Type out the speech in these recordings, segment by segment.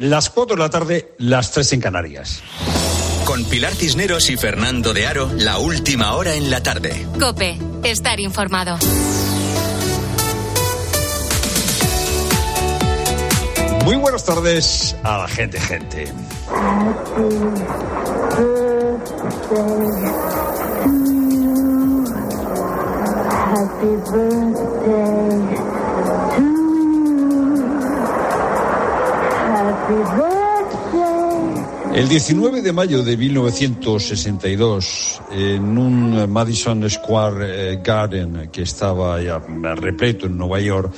Las 4 de la tarde, las 3 en Canarias. Con Pilar Cisneros y Fernando de Aro, la última hora en la tarde. Cope, estar informado. Muy buenas tardes a la gente, gente. Happy birthday to El 19 de mayo de 1962, en un Madison Square eh, Garden que estaba ya repleto en Nueva York,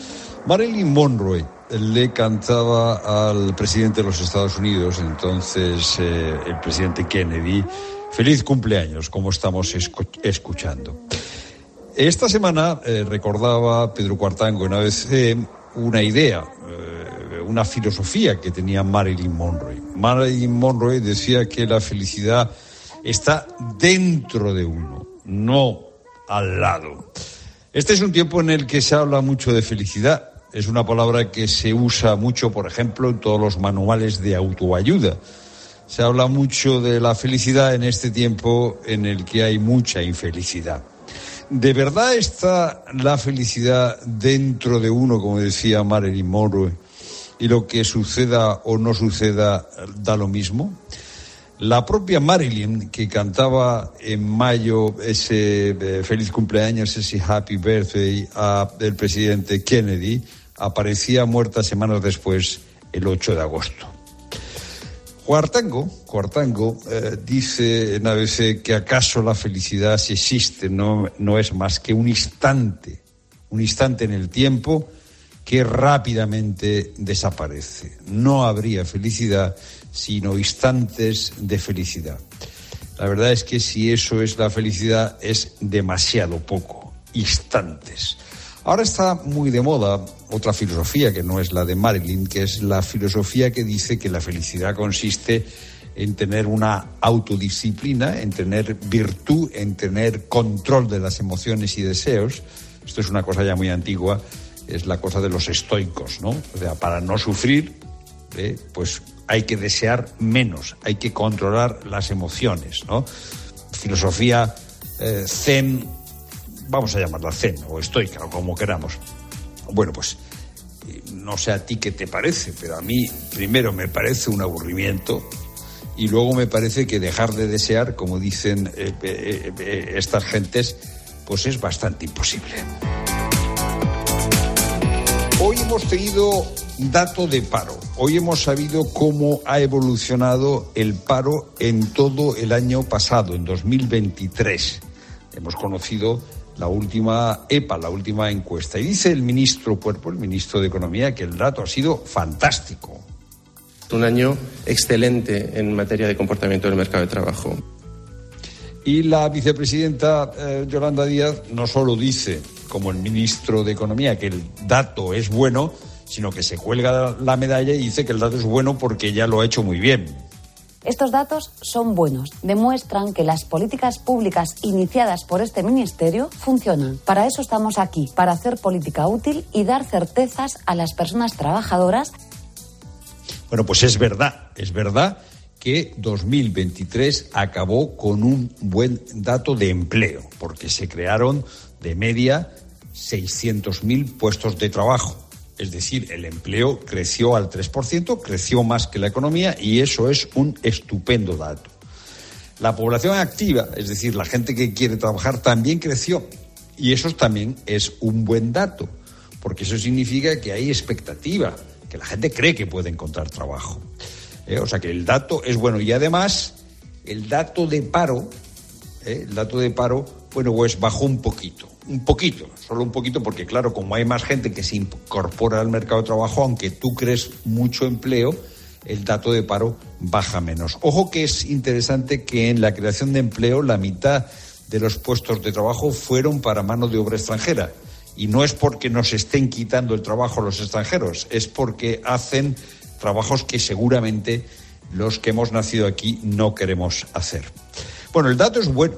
Marilyn Monroe le cantaba al presidente de los Estados Unidos, entonces eh, el presidente Kennedy, feliz cumpleaños, como estamos escuchando. Esta semana eh, recordaba Pedro Cuartango en ABC una idea, una filosofía que tenía Marilyn Monroe. Marilyn Monroe decía que la felicidad está dentro de uno, no al lado. Este es un tiempo en el que se habla mucho de felicidad es una palabra que se usa mucho, por ejemplo, en todos los manuales de autoayuda. Se habla mucho de la felicidad en este tiempo en el que hay mucha infelicidad. ¿De verdad está la felicidad dentro de uno, como decía Marilyn Monroe, y lo que suceda o no suceda da lo mismo? La propia Marilyn, que cantaba en mayo ese eh, feliz cumpleaños, ese happy birthday a el presidente Kennedy, aparecía muerta semanas después, el 8 de agosto. Cuartango, Cuartango eh, dice en ABC que acaso la felicidad, si existe, no, no es más que un instante, un instante en el tiempo que rápidamente desaparece. No habría felicidad sino instantes de felicidad. La verdad es que si eso es la felicidad es demasiado poco, instantes. Ahora está muy de moda otra filosofía que no es la de Marilyn, que es la filosofía que dice que la felicidad consiste en tener una autodisciplina, en tener virtud, en tener control de las emociones y deseos. Esto es una cosa ya muy antigua, es la cosa de los estoicos, ¿no? O sea, para no sufrir, ¿eh? pues hay que desear menos, hay que controlar las emociones, ¿no? Filosofía eh, zen vamos a llamarla zen o estoica o como queramos. Bueno, pues no sé a ti qué te parece, pero a mí primero me parece un aburrimiento y luego me parece que dejar de desear, como dicen eh, eh, eh, estas gentes, pues es bastante imposible. Hoy hemos tenido dato de paro. Hoy hemos sabido cómo ha evolucionado el paro en todo el año pasado, en 2023. Hemos conocido la última EPA, la última encuesta. Y dice el ministro Cuerpo, el ministro de Economía, que el dato ha sido fantástico. Un año excelente en materia de comportamiento del mercado de trabajo. Y la vicepresidenta eh, Yolanda Díaz no solo dice, como el ministro de Economía, que el dato es bueno, sino que se cuelga la medalla y dice que el dato es bueno porque ya lo ha hecho muy bien. Estos datos son buenos, demuestran que las políticas públicas iniciadas por este Ministerio funcionan. Para eso estamos aquí, para hacer política útil y dar certezas a las personas trabajadoras. Bueno, pues es verdad, es verdad que 2023 acabó con un buen dato de empleo, porque se crearon de media 600.000 puestos de trabajo. Es decir, el empleo creció al 3%, creció más que la economía y eso es un estupendo dato. La población activa, es decir, la gente que quiere trabajar, también creció y eso también es un buen dato, porque eso significa que hay expectativa, que la gente cree que puede encontrar trabajo. Eh, o sea que el dato es bueno y además el dato de paro, eh, el dato de paro, bueno, pues bajó un poquito un poquito, solo un poquito, porque claro, como hay más gente que se incorpora al mercado de trabajo, aunque tú crees mucho empleo, el dato de paro baja menos. Ojo que es interesante que en la creación de empleo la mitad de los puestos de trabajo fueron para mano de obra extranjera. Y no es porque nos estén quitando el trabajo los extranjeros, es porque hacen trabajos que seguramente los que hemos nacido aquí no queremos hacer. Bueno, el dato es bueno,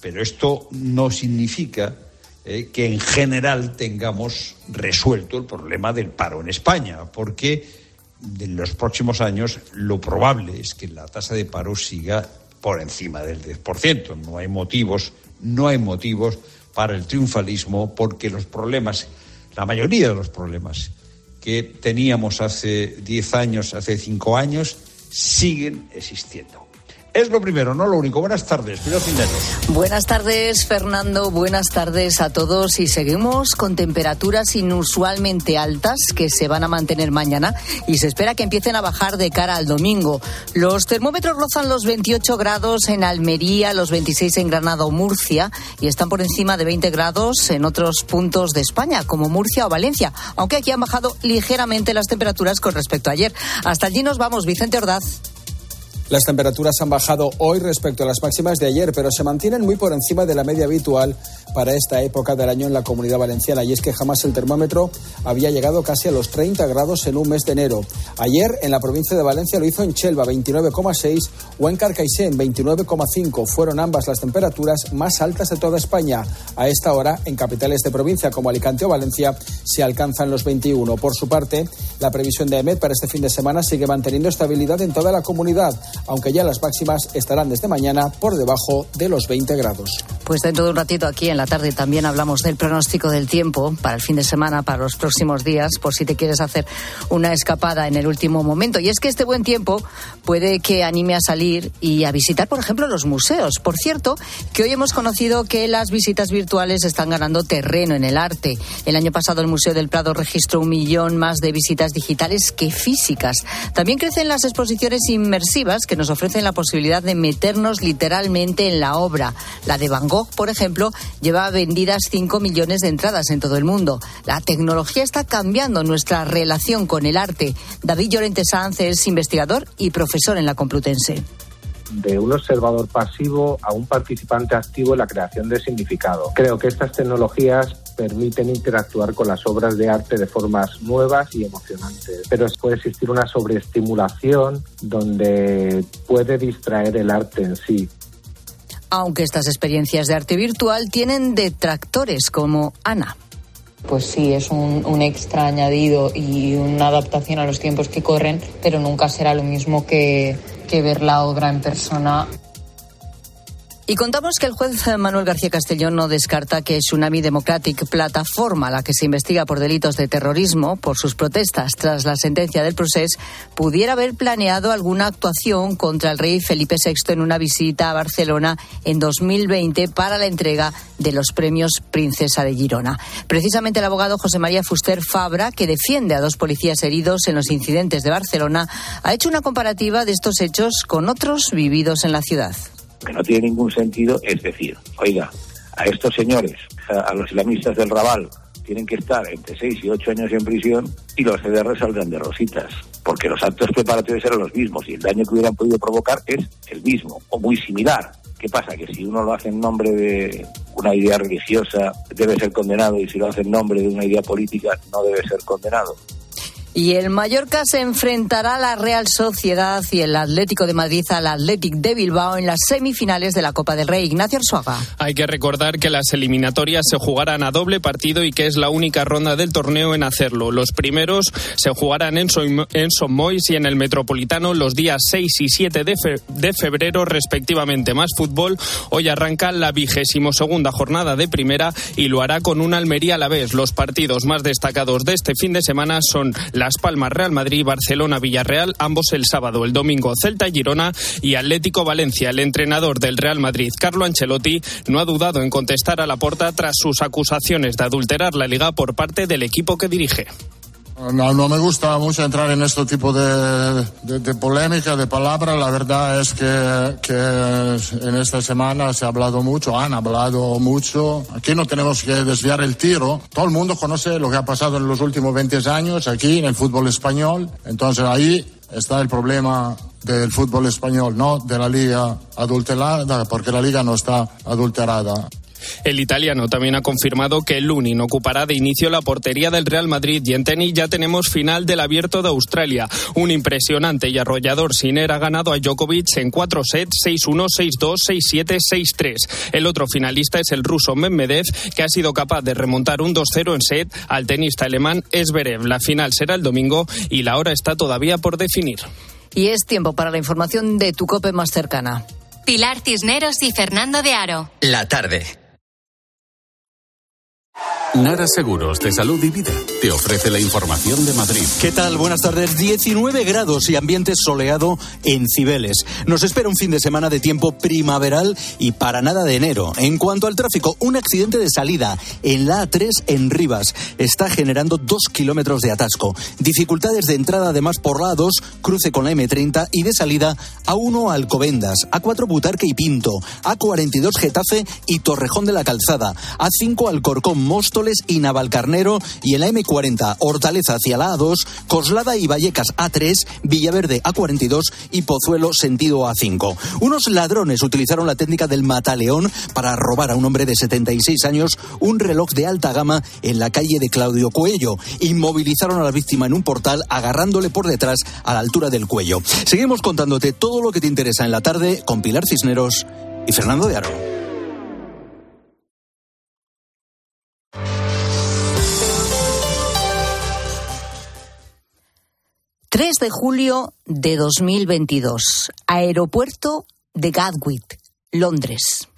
pero esto no significa eh, que en general tengamos resuelto el problema del paro en España, porque de los próximos años lo probable es que la tasa de paro siga por encima del 10%. No hay motivos, no hay motivos para el triunfalismo porque los problemas, la mayoría de los problemas que teníamos hace 10 años, hace 5 años, siguen existiendo. Es lo primero, no lo único. Buenas tardes, Pilar Buenas tardes, Fernando. Buenas tardes a todos. Y seguimos con temperaturas inusualmente altas que se van a mantener mañana y se espera que empiecen a bajar de cara al domingo. Los termómetros rozan los 28 grados en Almería, los 26 en Granada o Murcia y están por encima de 20 grados en otros puntos de España, como Murcia o Valencia, aunque aquí han bajado ligeramente las temperaturas con respecto a ayer. Hasta allí nos vamos, Vicente Ordaz. Las temperaturas han bajado hoy respecto a las máximas de ayer, pero se mantienen muy por encima de la media habitual para esta época del año en la comunidad valenciana. Y es que jamás el termómetro había llegado casi a los 30 grados en un mes de enero. Ayer en la provincia de Valencia lo hizo en Chelva, 29,6, o en Carcaixent, 29,5. Fueron ambas las temperaturas más altas de toda España. A esta hora, en capitales de provincia como Alicante o Valencia, se alcanzan los 21. Por su parte, la previsión de EMET para este fin de semana sigue manteniendo estabilidad en toda la comunidad aunque ya las máximas estarán desde mañana por debajo de los 20 grados. Pues dentro de un ratito aquí en la tarde también hablamos del pronóstico del tiempo para el fin de semana, para los próximos días, por si te quieres hacer una escapada en el último momento. Y es que este buen tiempo puede que anime a salir y a visitar, por ejemplo, los museos. Por cierto, que hoy hemos conocido que las visitas virtuales están ganando terreno en el arte. El año pasado el Museo del Prado registró un millón más de visitas digitales que físicas. También crecen las exposiciones inmersivas que nos ofrecen la posibilidad de meternos literalmente en la obra. La de Van Gogh, por ejemplo, lleva vendidas 5 millones de entradas en todo el mundo. La tecnología está cambiando nuestra relación con el arte. David Llorente Sanz es investigador y profesor en la Complutense de un observador pasivo a un participante activo en la creación de significado. Creo que estas tecnologías permiten interactuar con las obras de arte de formas nuevas y emocionantes. Pero puede existir una sobreestimulación donde puede distraer el arte en sí. Aunque estas experiencias de arte virtual tienen detractores como Ana pues sí, es un, un, extra añadido y una adaptación a los tiempos que corren, pero nunca será lo mismo que, que ver la obra en persona. Y contamos que el juez Manuel García Castellón no descarta que Tsunami Democratic, plataforma a la que se investiga por delitos de terrorismo por sus protestas tras la sentencia del proceso, pudiera haber planeado alguna actuación contra el rey Felipe VI en una visita a Barcelona en 2020 para la entrega de los premios Princesa de Girona. Precisamente el abogado José María Fuster Fabra, que defiende a dos policías heridos en los incidentes de Barcelona, ha hecho una comparativa de estos hechos con otros vividos en la ciudad que no tiene ningún sentido es decir, oiga, a estos señores, a, los islamistas del Raval, tienen que estar entre 6 y 8 años en prisión y los CDR saldrán de rositas, porque los actos preparatorios eran los mismos y el daño que hubieran podido provocar es el mismo o muy similar. ¿Qué pasa? Que si uno lo hace en nombre de una idea religiosa debe ser condenado y si lo hace en nombre de una idea política no debe ser condenado. Y el Mallorca se enfrentará a la Real Sociedad y el Atlético de Madrid al Athletic de Bilbao en las semifinales de la Copa del Rey. Ignacio Arzuaga. Hay que recordar que las eliminatorias se jugarán a doble partido y que es la única ronda del torneo en hacerlo. Los primeros se jugarán en, Son Mois y en el Metropolitano los días 6 y 7 de, febrero respectivamente. Más fútbol. Hoy arranca la vigésimo segunda jornada de primera y lo hará con una Almería a la vez. Los partidos más destacados de este fin de semana son la las Palmas, Real Madrid, Barcelona, Villarreal, ambos el sábado, el domingo Celta, Girona y Atlético Valencia. El entrenador del Real Madrid, Carlo Ancelotti, no ha dudado en contestar a la porta tras sus acusaciones de adulterar la liga por parte del equipo que dirige. No, no me gusta mucho entrar en este tipo de, de, polémica, de palabras. La verdad es que, que, en esta semana se ha hablado mucho, han hablado mucho. Aquí no tenemos que desviar el tiro. Todo el mundo conoce lo que ha pasado en los últimos 20 años aquí en el fútbol español. Entonces ahí está el problema del fútbol español, no de la liga adulterada, porque la liga no está adulterada. El italiano también ha confirmado que Lunin ocupará de inicio la portería del Real Madrid y en tenis ya tenemos final del Abierto de Australia. Un impresionante y arrollador Sinner ha ganado a Djokovic en cuatro sets 6-1, 6-2, 6-7, 6-3. El otro finalista es el ruso Medvedev, que ha sido capaz de remontar un 2-0 en set al tenista alemán Esberev. La final será el domingo y la hora está todavía por definir. Y es tiempo para la información de tu cope más cercana. Pilar Cisneros y Fernando de Aro. La tarde. Nara Seguros de Salud y Vida te ofrece la información de Madrid. ¿Qué tal? Buenas tardes. 19 grados y ambiente soleado en Cibeles. Nos espera un fin de semana de tiempo primaveral y para nada de enero. En cuanto al tráfico, un accidente de salida en la A3 en Rivas está generando dos kilómetros de atasco. Dificultades de entrada además por la A2, cruce con la M30 y de salida A1 Alcobendas, A4 Butarque y Pinto, A42 Getafe y Torrejón de la Calzada, A5 Alcorcón Móstoles y Navalcarnero y en la M40 Hortaleza hacia la A2, Coslada y Vallecas A3, Villaverde A42 y Pozuelo sentido A5. Unos ladrones utilizaron la técnica del mataleón para robar a un hombre de 76 años un reloj de alta gama en la calle de Claudio Cuello. Inmovilizaron a la víctima en un portal agarrándole por detrás a la altura del cuello. Seguimos contándote todo lo que te interesa en la tarde con Pilar Cisneros y Fernando de Aro. 3 de julio de 2022, aeropuerto de Gatwick, Londres.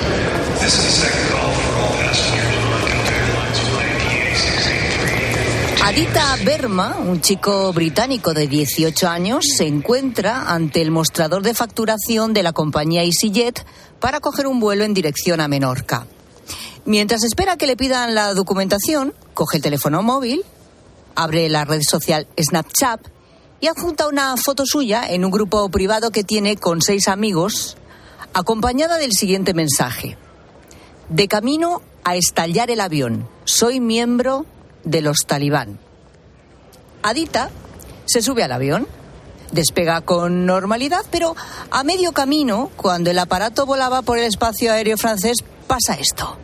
Adita Berma, un chico británico de 18 años, se encuentra ante el mostrador de facturación de la compañía EasyJet para coger un vuelo en dirección a Menorca. Mientras espera que le pidan la documentación, coge el teléfono móvil, abre la red social Snapchat y adjunta una foto suya en un grupo privado que tiene con seis amigos, acompañada del siguiente mensaje. De camino a estallar el avión. Soy miembro de los talibán. Adita se sube al avión, despega con normalidad, pero a medio camino, cuando el aparato volaba por el espacio aéreo francés, pasa esto.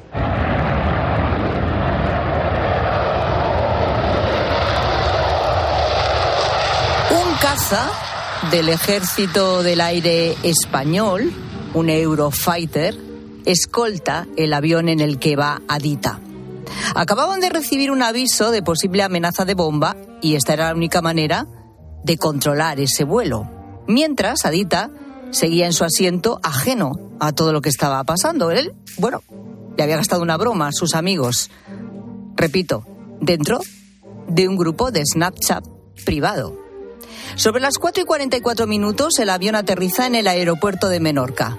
Del ejército del aire español, un Eurofighter, escolta el avión en el que va Adita. Acababan de recibir un aviso de posible amenaza de bomba y esta era la única manera de controlar ese vuelo. Mientras Adita seguía en su asiento ajeno a todo lo que estaba pasando. Él, bueno, le había gastado una broma a sus amigos. Repito, dentro de un grupo de Snapchat privado. Sobre las 4 y 44 minutos, el avión aterriza en el aeropuerto de Menorca.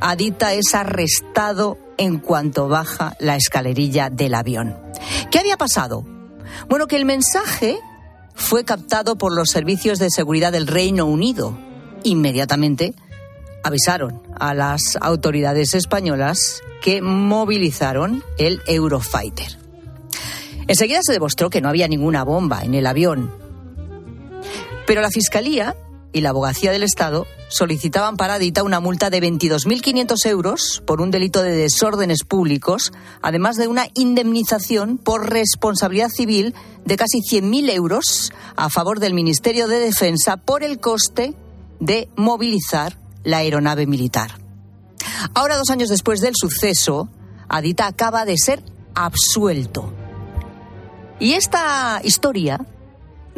Adita es arrestado en cuanto baja la escalerilla del avión. ¿Qué había pasado? Bueno, que el mensaje fue captado por los servicios de seguridad del Reino Unido. Inmediatamente avisaron a las autoridades españolas que movilizaron el Eurofighter. Enseguida se demostró que no había ninguna bomba en el avión pero la Fiscalía y la Abogacía del Estado solicitaban para Adita una multa de 22.500 euros por un delito de desórdenes públicos, además de una indemnización por responsabilidad civil de casi 100.000 euros a favor del Ministerio de Defensa por el coste de movilizar la aeronave militar. Ahora, dos años después del suceso, Adita acaba de ser absuelto. Y esta historia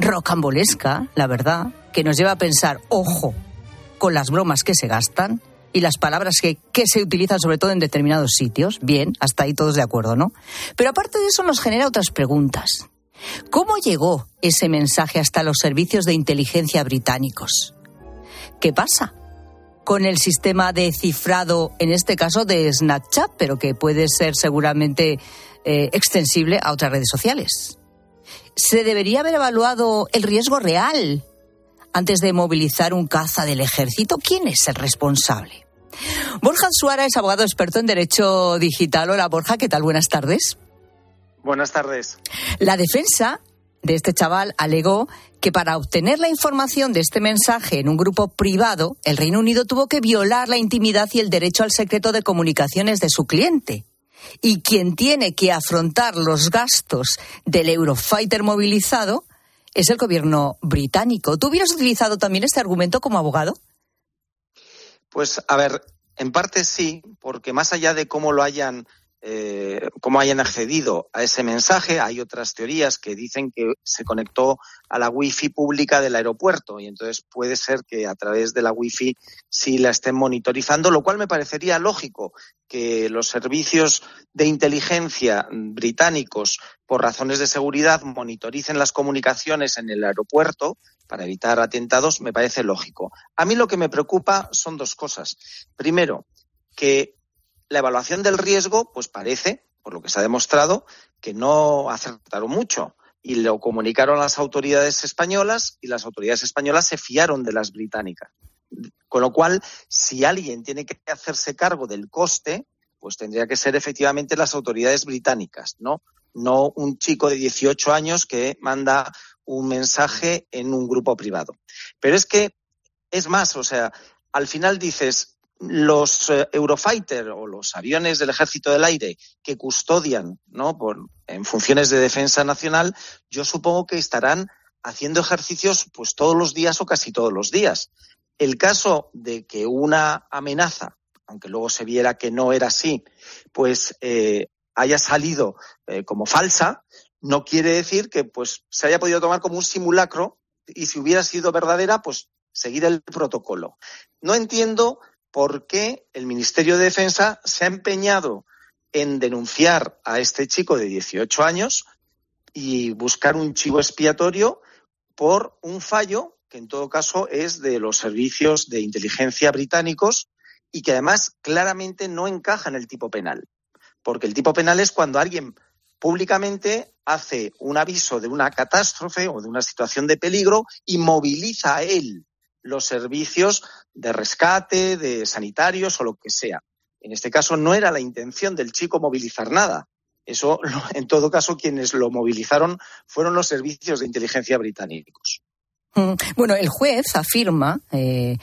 rocambolesca, la verdad, que nos lleva a pensar, ojo, con las bromas que se gastan y las palabras que, que, se utilizan sobre todo en determinados sitios. Bien, hasta ahí todos de acuerdo, ¿no? Pero aparte de eso nos genera otras preguntas. ¿Cómo llegó ese mensaje hasta los servicios de inteligencia británicos? ¿Qué pasa con el sistema de cifrado, en este caso de Snapchat, pero que puede ser seguramente eh, extensible a otras redes sociales? Se debería haber evaluado el riesgo real antes de movilizar un caza del ejército. ¿Quién es el responsable? Borja Suara es abogado experto en Derecho Digital. Hola Borja, ¿qué tal? Buenas tardes. Buenas tardes. La defensa de este chaval alegó que para obtener la información de este mensaje en un grupo privado, el Reino Unido tuvo que violar la intimidad y el derecho al secreto de comunicaciones de su cliente. Y quien tiene que afrontar los gastos del Eurofighter movilizado es el gobierno británico. ¿Tú hubieras utilizado también este argumento como abogado? Pues, a ver, en parte sí, porque más allá de cómo lo hayan eh, cómo hayan accedido a ese mensaje. Hay otras teorías que dicen que se conectó a la wifi pública del aeropuerto y entonces puede ser que a través de la wifi sí la estén monitorizando, lo cual me parecería lógico que los servicios de inteligencia británicos, por razones de seguridad, monitoricen las comunicaciones en el aeropuerto para evitar atentados, me parece lógico. A mí lo que me preocupa son dos cosas. Primero, que la evaluación del riesgo, pues parece, por lo que se ha demostrado, que no acertaron mucho y lo comunicaron a las autoridades españolas y las autoridades españolas se fiaron de las británicas. Con lo cual, si alguien tiene que hacerse cargo del coste, pues tendría que ser efectivamente las autoridades británicas, ¿no? No un chico de 18 años que manda un mensaje en un grupo privado. Pero es que, es más, o sea, al final dices, los eh, Eurofighter o los aviones del Ejército del Aire que custodian ¿no? Por, en funciones de defensa nacional, yo supongo que estarán haciendo ejercicios pues todos los días o casi todos los días. El caso de que una amenaza, aunque luego se viera que no era así, pues eh, haya salido eh, como falsa, no quiere decir que pues se haya podido tomar como un simulacro y si hubiera sido verdadera, pues seguir el protocolo. No entiendo por qué el Ministerio de Defensa se ha empeñado en denunciar a este chico de 18 años y buscar un chivo expiatorio por un fallo que en todo caso es de los servicios de inteligencia británicos y que además claramente no encaja en el tipo penal. Porque el tipo penal es cuando alguien públicamente hace un aviso de una catástrofe o de una situación de peligro y moviliza a él los servicios de rescate, de sanitarios o lo que sea. En este caso no era la intención del chico movilizar nada. Eso, en todo caso, quienes lo movilizaron fueron los servicios de inteligencia británicos. Mm, bueno, el juez afirma, eh,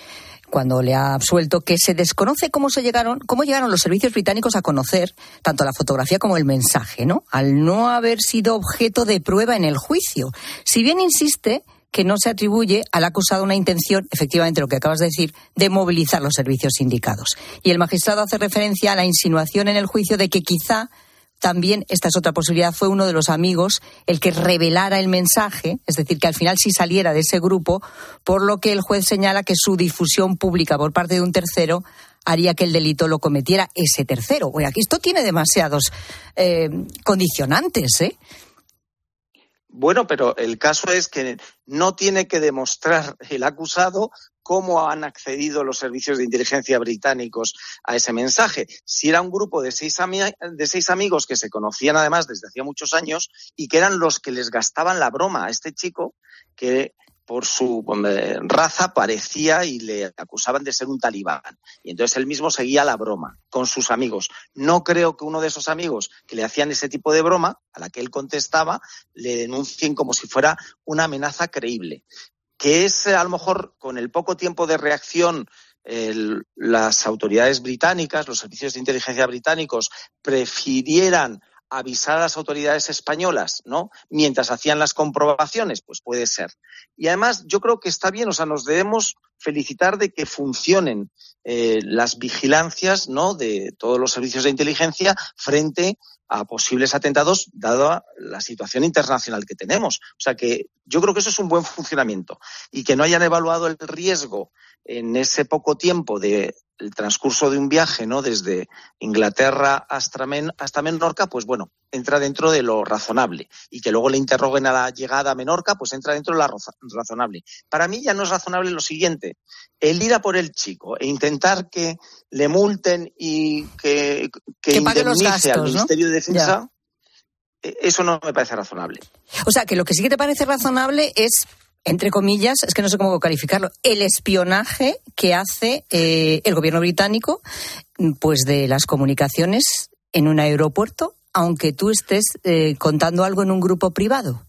cuando le ha absuelto, que se desconoce cómo se llegaron, cómo llegaron los servicios británicos a conocer tanto la fotografía como el mensaje, ¿no? Al no haber sido objeto de prueba en el juicio. Si bien insiste que no se atribuye al acusado una intención, efectivamente lo que acabas de decir, de movilizar los servicios indicados. Y el magistrado hace referencia a la insinuación en el juicio de que quizá también, esta es otra posibilidad, fue uno de los amigos el que revelara el mensaje, es decir, que al final sí saliera de ese grupo, por lo que el juez señala que su difusión pública por parte de un tercero haría que el delito lo cometiera ese tercero. Oye, aquí esto tiene demasiados eh, condicionantes, ¿eh? Bueno, pero el caso es que no tiene que demostrar el acusado cómo han accedido los servicios de inteligencia británicos a ese mensaje. Si era un grupo de seis, amigos que se conocían además desde hacía muchos años y que eran los que les gastaban la broma a este chico, que por su raza parecía y le acusaban de ser un talibán. Y entonces él mismo seguía la broma con sus amigos. No creo que uno de esos amigos que le hacían ese tipo de broma, a la que él contestaba, le denuncien como si fuera una amenaza creíble. Que es, a lo mejor, con el poco tiempo de reacción las autoridades británicas, los servicios de inteligencia británicos, prefirieran avisar a las autoridades españolas, ¿no? Mientras hacían las comprobaciones, pues puede ser. Y además yo creo que está bien, o sea, nos debemos felicitar de que funcionen eh, las vigilancias, ¿no? De todos los servicios de inteligencia frente a posibles atentados, dada la situación internacional que tenemos. O sea que yo creo que eso es un buen funcionamiento y que no hayan evaluado el riesgo en ese poco tiempo de el transcurso de un viaje, ¿no? Desde Inglaterra hasta, hasta Menorca, pues bueno, entra dentro de lo razonable. Y que luego le interroguen a la llegada a Menorca, pues entra dentro de lo razonable. Para mí ya no es razonable lo siguiente, el ir a por el chico e intentar que le multen y que, que, indemnice al Ministerio de Defensa. E, eso no me parece razonable. O sea, que lo que sí que te parece razonable es entre comillas, es que no sé cómo calificarlo, el espionaje que hace eh, el gobierno británico pues de las comunicaciones en un aeropuerto, aunque tú estés eh, contando algo en un grupo privado.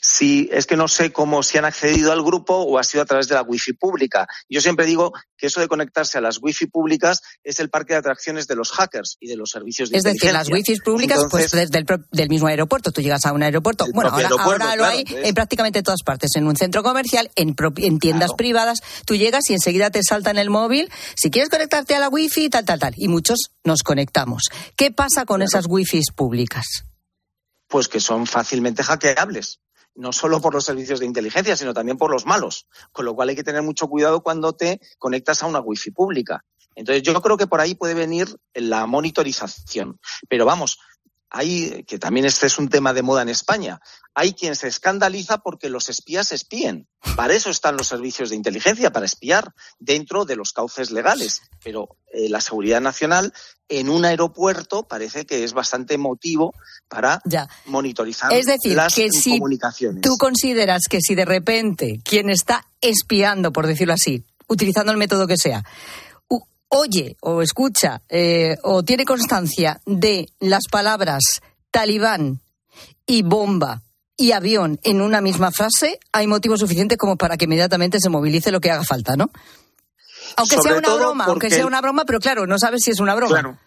Si es que no sé cómo si han accedido al grupo o ha sido a través de la wifi pública. Yo siempre digo que eso de conectarse a las wifi públicas es el parque de atracciones de los hackers y de los servicios de Es decir, las wifi públicas, pues desde el, del mismo aeropuerto. Tú llegas a un aeropuerto. Bueno, ahora, aeropuerto, ahora lo claro, hay es- en prácticamente todas partes. En un centro comercial, en tiendas privadas. Tú llegas y enseguida te salta en el móvil. Si quieres conectarte a la wifi, tal, tal, tal. Y muchos nos conectamos. ¿Qué pasa con esas wifi públicas? pues que son fácilmente hackeables. No solo por los servicios de inteligencia, sino también por los malos. Con lo cual hay que tener mucho cuidado cuando te conectas a una wifi pública. Entonces yo creo que por ahí puede venir la monitorización. Pero vamos, hay, que también este es un tema de moda en España, hay quien se escandaliza porque los espías espíen. Para eso están los servicios de inteligencia, para espiar dentro de los cauces legales. Pero eh, la seguridad nacional en un aeropuerto parece que es bastante motivo para monitorizar Es decir, las que si comunicaciones. tú consideras que si de repente quien está espiando, por decirlo así, utilizando el método que sea, oye o escucha eh, o tiene constancia de las palabras talibán y bomba y avión en una misma frase, hay motivo suficiente como para que inmediatamente se movilice lo que haga falta, ¿no? Aunque Sobre sea una broma, aunque sea una broma, pero claro, no sabes si es una broma. Claro.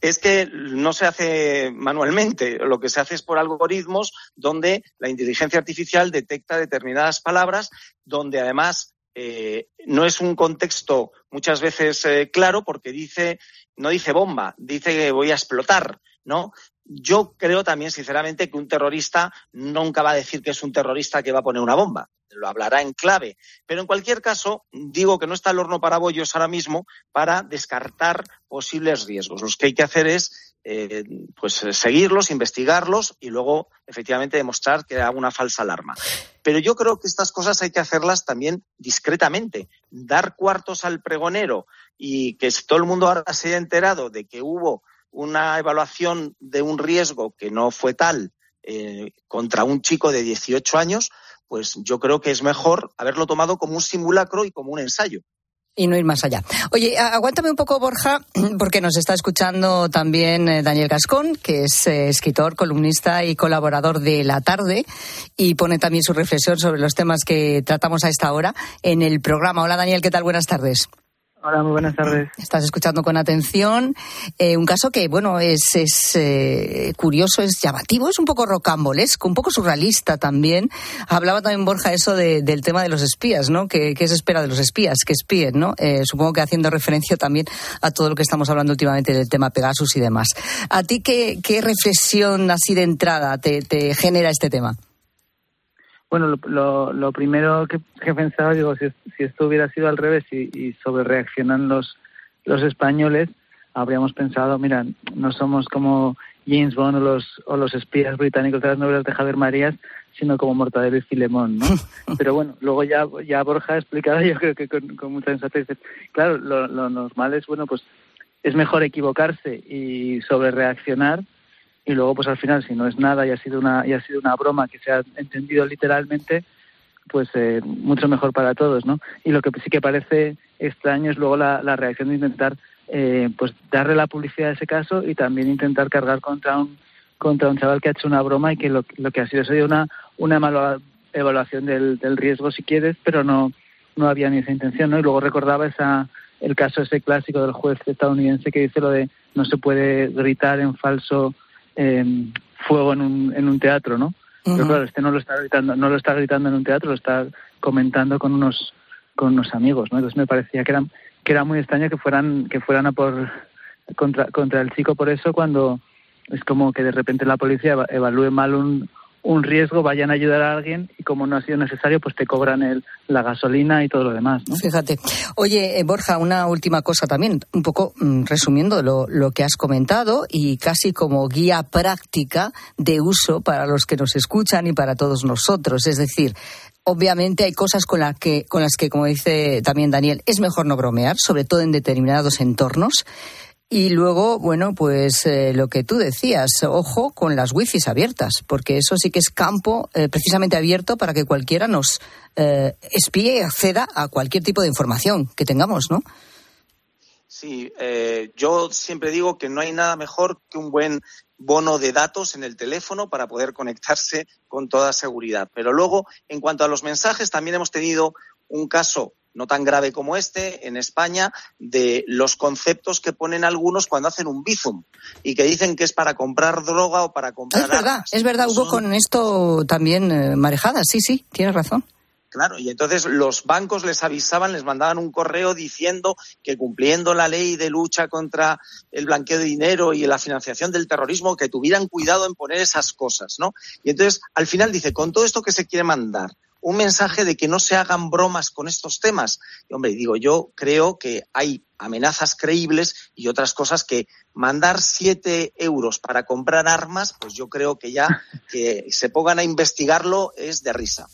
Es que no se hace manualmente, lo que se hace es por algoritmos donde la inteligencia artificial detecta determinadas palabras, donde además eh, no es un contexto muchas veces eh, claro porque dice, no dice bomba, dice que voy a explotar, ¿no? Yo creo también, sinceramente, que un terrorista nunca va a decir que es un terrorista que va a poner una bomba. Lo hablará en clave. Pero en cualquier caso, digo que no está el horno para bollos ahora mismo para descartar posibles riesgos. Lo que hay que hacer es eh, pues eh, seguirlos, investigarlos y luego efectivamente demostrar que era una falsa alarma. Pero yo creo que estas cosas hay que hacerlas también discretamente. Dar cuartos al pregonero y que todo el mundo ahora se haya enterado de que hubo una evaluación de un riesgo que no fue tal eh, contra un chico de 18 años, pues yo creo que es mejor haberlo tomado como un simulacro y como un ensayo. Y no ir más allá. Oye, aguántame un poco, Borja, porque nos está escuchando también eh, Daniel Gascón, que es eh, escritor, columnista y colaborador de La Tarde, y pone también su reflexión sobre los temas que tratamos a esta hora en el programa. Hola, Daniel, ¿qué tal? Buenas tardes. Hola, muy buenas tardes. Estás escuchando con atención eh, un caso que, bueno, es, es eh, curioso, es llamativo, es un poco rocambolesco, un poco surrealista también. Hablaba también Borja eso de- del tema de los espías, ¿no? ¿Qué, qué se espera de los espías? Que espíen, ¿no? Eh, supongo que haciendo referencia también a todo lo que estamos hablando últimamente del tema Pegasus y demás. ¿A ti qué, qué reflexión así de entrada te, te genera este tema? Bueno, lo, lo, lo primero que, que pensaba, digo, si, si esto hubiera sido al revés y, y sobre reaccionan los, los españoles, habríamos pensado, mira, no somos como James Bond o los, o los espías británicos de las novelas de Javier Marías, sino como Mortadelo y Filemón, ¿no? Pero bueno, luego ya, ya Borja ha explicado, yo creo que con, con mucha sensatez, claro, lo, lo normal es, bueno, pues es mejor equivocarse y sobre reaccionar y luego pues al final si no es nada y ha sido una y ha sido una broma que se ha entendido literalmente pues eh, mucho mejor para todos no y lo que sí que parece extraño es luego la, la reacción de intentar eh, pues darle la publicidad a ese caso y también intentar cargar contra un contra un chaval que ha hecho una broma y que lo, que ha sido sido una una mala evaluación del, del riesgo si quieres pero no no había ni esa intención no y luego recordaba esa el caso ese clásico del juez estadounidense que dice lo de no se puede gritar en falso eh, fuego en un, en un teatro, ¿no? Pero claro, este no lo está gritando, no lo está gritando en un teatro, lo está comentando con unos con unos amigos, ¿no? Entonces me parecía que era que era muy extraño que fueran que fueran a por contra contra el chico por eso cuando es como que de repente la policía eva- evalúe mal un un riesgo, vayan a ayudar a alguien y como no ha sido necesario, pues te cobran el, la gasolina y todo lo demás, ¿no? Fíjate. Oye, eh, Borja, una última cosa también, un poco mm, resumiendo lo, lo que has comentado y casi como guía práctica de uso para los que nos escuchan y para todos nosotros. Es decir, obviamente hay cosas con, la que, con las que, como dice también Daniel, es mejor no bromear, sobre todo en determinados entornos. Y luego, bueno, pues eh, lo que tú decías, ojo con las wifis abiertas, porque eso sí que es campo eh, precisamente abierto para que cualquiera nos eh, espíe y acceda a cualquier tipo de información que tengamos, ¿no? Sí, eh, yo siempre digo que no hay nada mejor que un buen bono de datos en el teléfono para poder conectarse con toda seguridad. Pero luego, en cuanto a los mensajes, también hemos tenido un caso no tan grave como este en España de los conceptos que ponen algunos cuando hacen un bizum y que dicen que es para comprar droga o para comprar Es verdad, armas. es verdad, hubo con esto también eh, marejadas, sí, sí, tienes razón. Claro, y entonces los bancos les avisaban, les mandaban un correo diciendo que cumpliendo la ley de lucha contra el blanqueo de dinero y la financiación del terrorismo, que tuvieran cuidado en poner esas cosas, ¿no? Y entonces, al final dice, con todo esto que se quiere mandar, un mensaje de que no se hagan bromas con estos temas. Y hombre, digo, yo creo que hay amenazas creíbles y otras cosas que mandar siete euros para comprar armas, pues yo creo que ya que se pongan a investigarlo es de risa.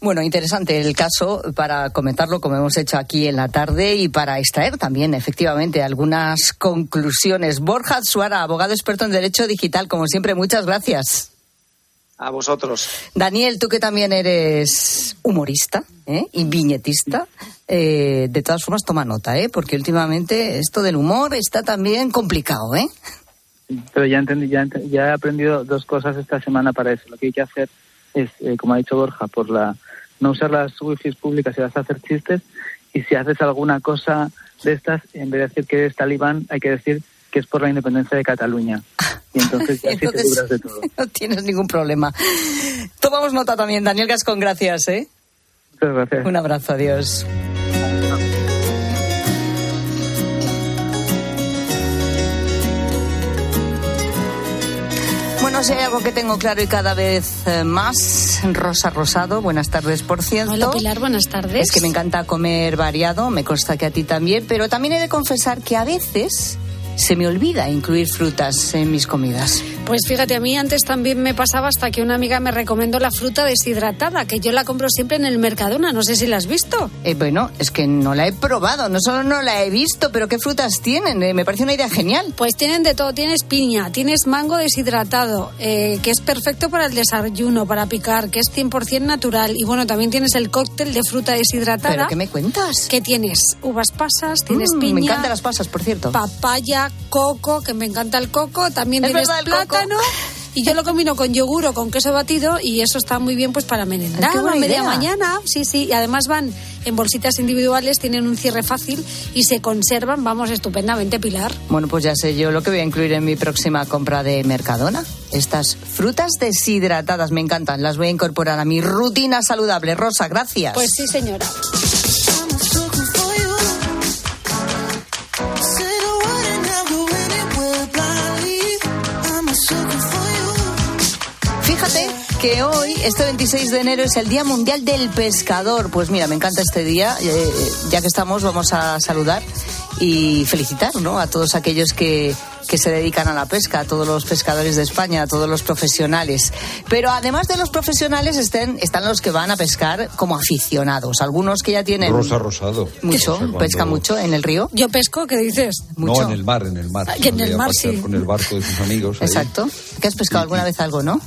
Bueno, interesante el caso para comentarlo como hemos hecho aquí en la tarde y para extraer también efectivamente algunas conclusiones. Borja Suara, abogado experto en Derecho Digital, como siempre, muchas gracias. A vosotros. Daniel, tú que también eres humorista ¿eh? y viñetista, eh, de todas formas toma nota, ¿eh? porque últimamente esto del humor está también complicado. ¿eh? Pero ya entendí, ya, ent- ya he aprendido dos cosas esta semana para eso. Lo que hay que hacer es, eh, como ha dicho Borja, por la no usar las wifi públicas si vas a hacer chistes y si haces alguna cosa de estas, en vez de decir que eres talibán, hay que decir que es por la independencia de Cataluña. Y entonces ya sí te Entonces- libras de todo. No tienes ningún problema. Tomamos nota también, Daniel Gascón, gracias. ¿eh? Muchas gracias. Un abrazo, adiós. Bueno, si hay algo que tengo claro y cada vez eh, más, Rosa Rosado, buenas tardes, por cierto. Hola Pilar, buenas tardes. Es que me encanta comer variado, me consta que a ti también, pero también he de confesar que a veces se me olvida incluir frutas en mis comidas. Pues fíjate, a mí antes también me pasaba hasta que una amiga me recomendó la fruta deshidratada, que yo la compro siempre en el Mercadona, no sé si la has visto. Eh, bueno, es que no la he probado, no solo no la he visto, pero ¿qué frutas tienen? Eh, me parece una idea genial. Pues tienen de todo, tienes piña, tienes mango deshidratado, eh, que es perfecto para el desayuno, para picar, que es 100% natural. Y bueno, también tienes el cóctel de fruta deshidratada. ¿Pero qué me cuentas? Que tienes uvas pasas, tienes Mm, piña. Me encantan las pasas, por cierto. papaya, coco, que me encanta el coco, también Es tienes coco. Plátano. Y yo lo combino con yogur o con queso batido y eso está muy bien pues para merendar a media mañana. Sí, sí, y además van en bolsitas individuales, tienen un cierre fácil y se conservan, vamos, estupendamente, Pilar. Bueno, pues ya sé yo lo que voy a incluir en mi próxima compra de Mercadona. Estas frutas deshidratadas me encantan, las voy a incorporar a mi rutina saludable. Rosa, gracias. Pues sí, señora. Que hoy, este 26 de enero, es el Día Mundial del Pescador. Pues mira, me encanta este día. Eh, ya que estamos, vamos a saludar y felicitar ¿no? a todos aquellos que, que se dedican a la pesca, a todos los pescadores de España, a todos los profesionales. Pero además de los profesionales estén, están los que van a pescar como aficionados. Algunos que ya tienen Rosa Rosado. mucho, O sea, cuando- pesca mucho en el río. Yo pesco, ¿qué dices? Mucho. No, en el mar, en el mar. Ah, que en el mar, sí. Con el barco de sus amigos. ahí. Exacto. ¿Que has pescado alguna vez algo, no?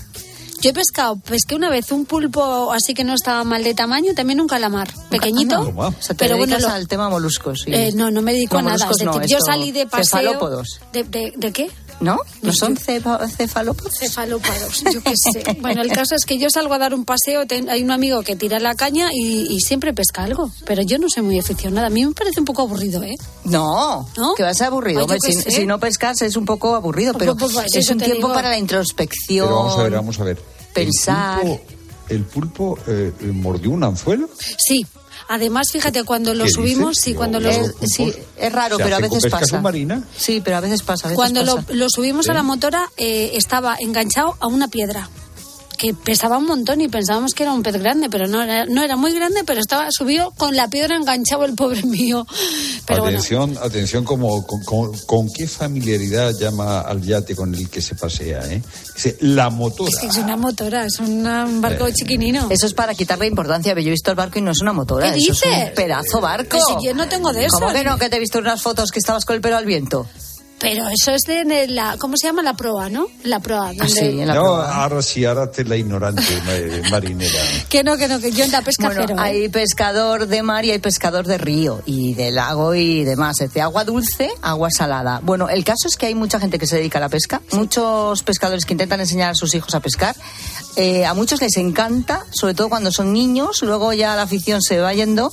Yo he pescado, pesqué una vez un pulpo así que no estaba mal de tamaño, también un calamar, pequeñito. Toma. O sea, te Pero bueno, lo- al tema moluscos. Eh, no, no me dedico No, a nada. moluscos Es decir, no, yo salí de paseo. Cefalópodos. ¿De, de, de qué? ¿No? ¿No son cefa- cefalópodos? Cefalópodos, yo qué sé. Bueno, el caso es que yo salgo a dar un paseo, ten- hay un amigo que tira la caña y, y siempre pesca algo, pero yo no soy muy aficionada. A mí me parece un poco aburrido, ¿eh? No, que va a ser aburrido. Ay, Hombre, si, no pescas es un poco aburrido, pero Pues, pues, es un tiempo digo. para la introspección. Pero vamos a ver, vamos a ver. Pensar. ¿El pulpo, el pulpo eh, mordió un anzuelo? Sí. Además, fíjate, cuando lo ¿Qué subimos, sí, cuando lo, sí, es raro, pero a veces pasa. submarina? Sí, pero a veces pasa. A veces Cuando lo, pasa. lo subimos a la motora, eh, estaba enganchado a una piedra que pesaba un montón y pensábamos que era un pez grande, pero no era, no era muy grande, pero estaba subido con la piedra enganchado el pobre mío. Pero bueno, atención, atención, como, con, con- con qué familiaridad llama al yate con el que se pasea, ¿eh? Dice, la motora. es que es una motora, es una- un barco Eh. chiquinino. Eso es para quitarle importancia. pero Yo he visto el barco y no es una motora. ¿Qué eso es dices? un pedazo barco. Que si yo no tengo de ¿Cómo eso. que no? Que te he visto unas fotos que estabas con el pelo al viento. Pero eso es de en la, ¿cómo se llama? La proa, ¿no? La proa. Ah, donde- no, ahora sí, ahora te la ignorante ma- marinera. Que no, que no, que yo en la pesca Bueno, cero, ¿eh? hay pescador de mar y hay pescador de río y de lago y demás. Es de agua dulce, agua salada. Bueno, el caso es que hay mucha gente que se dedica a la pesca, muchos pescadores que intentan enseñar a sus hijos a pescar. Eh, a muchos les encanta, sobre todo cuando son niños, luego ya la afición se va yendo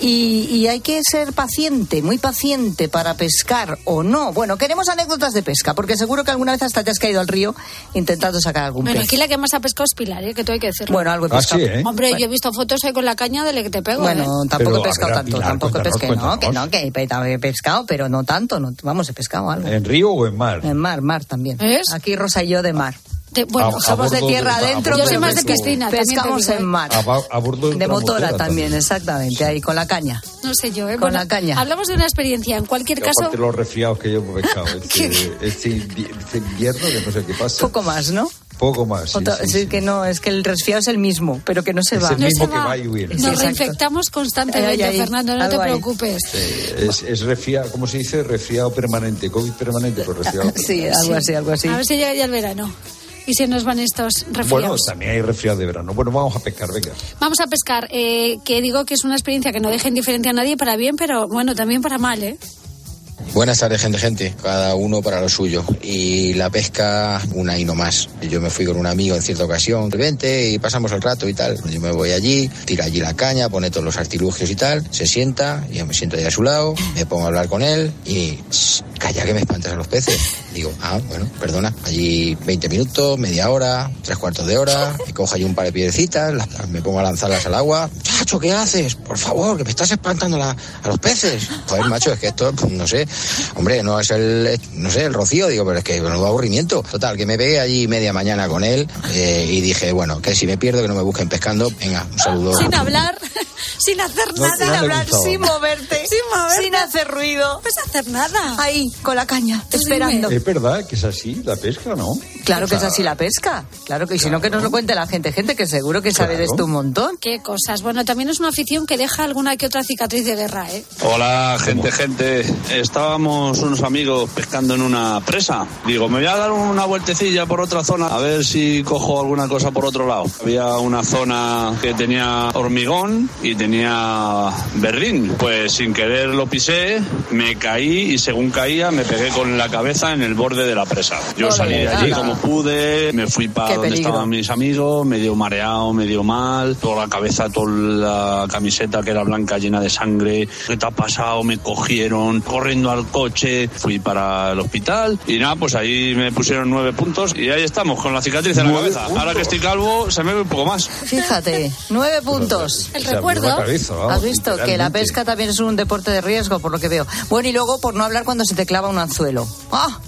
y, y hay que ser paciente, muy paciente para pescar o no. Bueno, queremos anécdotas de pesca, porque seguro que alguna vez hasta te has caído al río intentando sacar algún Bueno, pez. aquí la que más ha pescado es Pilar, ¿eh? que tú hay que decirlo. Bueno, algo he Ah, pescado. sí, ¿eh? Hombre, Bueno. yo he visto fotos ahí con la caña de la que te pego. Bueno, ¿eh? tampoco Pero, he pescado ver, tanto, Pilar, tampoco he pescado, no, que no, que he pe- he pescado, pero no tanto, no, vamos, he pescado algo. ¿En río o en mar? En mar, mar también. ¿Ves? Aquí Rosa y yo de mar. De- bueno, A- a Somos de tierra adentro, Yo soy pero más de pescamos- piscina, digo, ¿eh? en mar. A, bordo de, motora también, exactamente, ahí con la caña. no sé yo, ¿eh? Con la caña. Hablamos de una experiencia. En cualquier Y caso, los resfriados que yo he pescado. Este, este, este invierno que no sé qué pasa. Poco más, ¿no? Poco más. sí, Otra- sí, sí, sí. que no, es que el resfriado es el mismo, pero que no se Es va. el no mismo se que va. y nos exacto. reinfectamos constantemente, Ay, ay, ay, Fernando, no te preocupes. Eh, Es, es resfriado, ¿cómo se dice? Resfriado permanente, COVID permanente, pues resfriado. Sí, algo así, algo así. A ver si llega ya el verano. Y se nos van estos Bueno, resfriados. también hay resfriado de verano. Bueno, vamos a pescar, venga. Vamos a pescar, eh, que digo que es una experiencia que no deja indiferente a nadie para bien, pero bueno, también para mal, ¿eh? Buenas tardes, gente, gente. Cada uno para lo suyo. Y la pesca, una y no más. Yo me fui con un amigo en cierta ocasión, vente y pasamos el rato y tal. Yo me voy allí, tira allí la caña, pone todos los artilugios y tal, se sienta, yo me siento ahí a su lado, me pongo a hablar con él y "Shh, calla que me espantas a los peces. Digo, ah, bueno, perdona. Allí 20 minutos, media hora, tres cuartos de hora, me cojo allí un par de piedrecitas, las- me pongo a lanzarlas al agua. Chacho, ¿qué haces? Por favor, que me estás espantando a los peces. Joder, macho, es que esto, no sé, hombre, no es el, no sé, el rocío, digo, pero es que menudo aburrimiento. Total, que me pegué allí media mañana con él eh, y dije, bueno, que si me pierdo, que no me busquen pescando. Venga, un saludo. Sin hablar, sin hacer No, nada. le hablar, sin moverte, Sin moverte. sin hacer ruido. No puedes hacer nada. Ahí, con la caña, Tú esperando. Es verdad que es así la pesca, ¿no? Claro que O sea, es así la pesca. Claro que y si no que nos lo cuente la gente, gente que seguro que sabe de esto un montón. Qué cosas. Bueno, también es una afición que deja alguna que otra cicatriz de guerra, ¿eh? Hola, gente, gente. Estábamos unos amigos pescando en una presa. Digo, me voy a dar una vueltecilla por otra zona a ver si cojo alguna cosa por otro lado. Había una zona que tenía hormigón y tenía berrín. Pues sin querer lo pisé, me caí y según caía me pegué con la cabeza en el borde de la presa. Yo salí de allí ala. como pude, me fui para donde estaban mis amigos, medio mareado, medio mal, toda la cabeza, toda la camiseta que era blanca llena de sangre. ¿Qué te ha pasado? Me cogieron corriendo al coche, fui para el hospital y nada, pues ahí me pusieron nueve puntos y ahí estamos con la cicatriz en la cabeza. Ahora que estoy calvo se me ve un poco más. Fíjate, nueve puntos. El recuerdo. La cabeza, vamos, Has visto que la pesca también es un deporte de riesgo, por lo que veo. Bueno, y luego, por no hablar cuando se te clava un anzuelo. ¡Ah!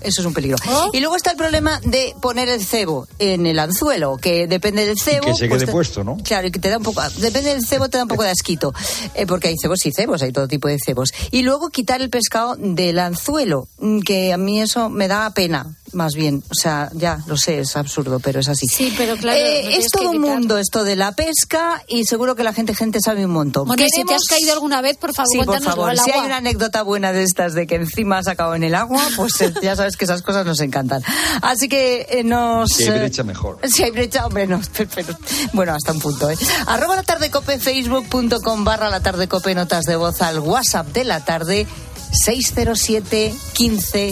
Eso es un peligro. ¿Oh? Y luego está el problema de poner el cebo en el anzuelo, que depende del cebo. que se quede te- puesto, ¿no? Claro, y que te da un poco. Depende del cebo, te da un poco de asquito. Eh, porque hay cebos y cebos, hay todo tipo de cebos. Y luego quitar el pescado del anzuelo, mm, que a mí eso me da pena, más bien. O sea, ya lo sé, es absurdo, pero es así. Sí, pero claro, Eh, es todo un mundo esto de la pesca y seguro que la gente gente sabe un montón. Bueno, si te has caído alguna vez, por favor, Sí, por favor. al Si hay agua. una anécdota buena de estas de que encima has acabado en el agua, pues eh, ya sabes que esas cosas nos encantan. Así que eh, nos... Si hay eh, brecha, mejor. Si hay brecha, hombre, no. pero- pero- bueno, hasta un punto, ¿eh? Arroba la tarde cope, facebook.com barra la tarde cope, notas de voz al WhatsApp de la tarde, 607 15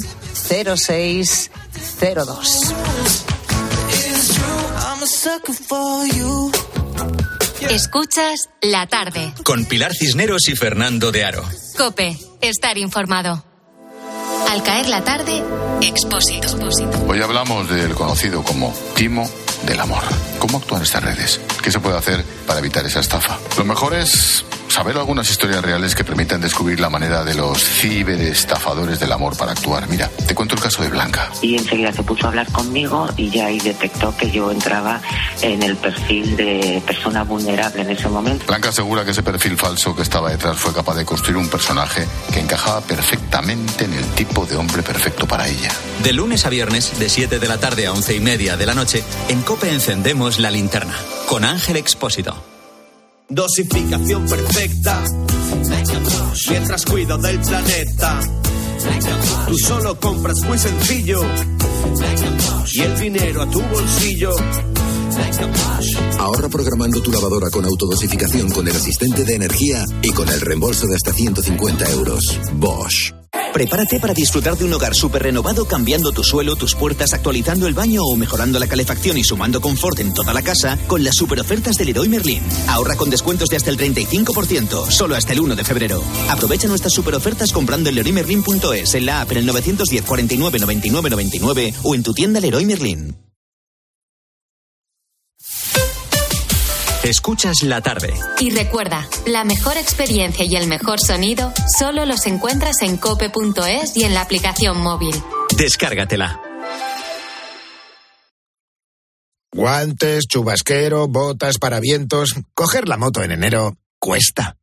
06 02. Escuchas la tarde. Con Pilar Cisneros y Fernando de Aro. Cope, estar informado. Al caer la tarde, expósito. Hoy hablamos del conocido como timo del amor. ¿Cómo actúan estas redes? ¿Qué se puede hacer para evitar esa estafa? Lo mejor es saber algunas historias reales que permitan descubrir la manera de los ciberestafadores del amor para actuar. Mira, te cuento el caso de Blanca. y enseguida se puso a hablar conmigo y ya ahí detectó que yo entraba en el perfil de persona vulnerable en ese momento. Blanca asegura que ese perfil falso que estaba detrás fue capaz de construir un personaje que encajaba perfectamente en el tipo de hombre perfecto para ella. De lunes a viernes, de 7 de la tarde a 11 y media de la noche, en Cope encendemos la linterna. Con Ángel Expósito. Dosificación perfecta. mientras cuido del planeta. Tú solo compras muy sencillo y el dinero a tu bolsillo. Ahorra programando tu lavadora con autodosificación con el asistente de energía y con el reembolso de hasta 150 euros. Bosch. Prepárate para disfrutar de un hogar súper renovado cambiando tu suelo, tus puertas, actualizando el baño o mejorando la calefacción y sumando confort en toda la casa con las super ofertas del Leroy Merlin. Ahorra con descuentos de hasta el 35%, solo hasta el 1 de febrero. Aprovecha nuestras super ofertas comprando en leroymerlin.es, en la app en el 910 49 99 99 o en tu tienda Leroy Merlin. Escuchas la tarde. Y recuerda, la mejor experiencia y el mejor sonido solo los encuentras en cope.es y en la aplicación móvil. Descárgatela. Guantes, chubasquero, botas, para vientos. Coger la moto en enero cuesta.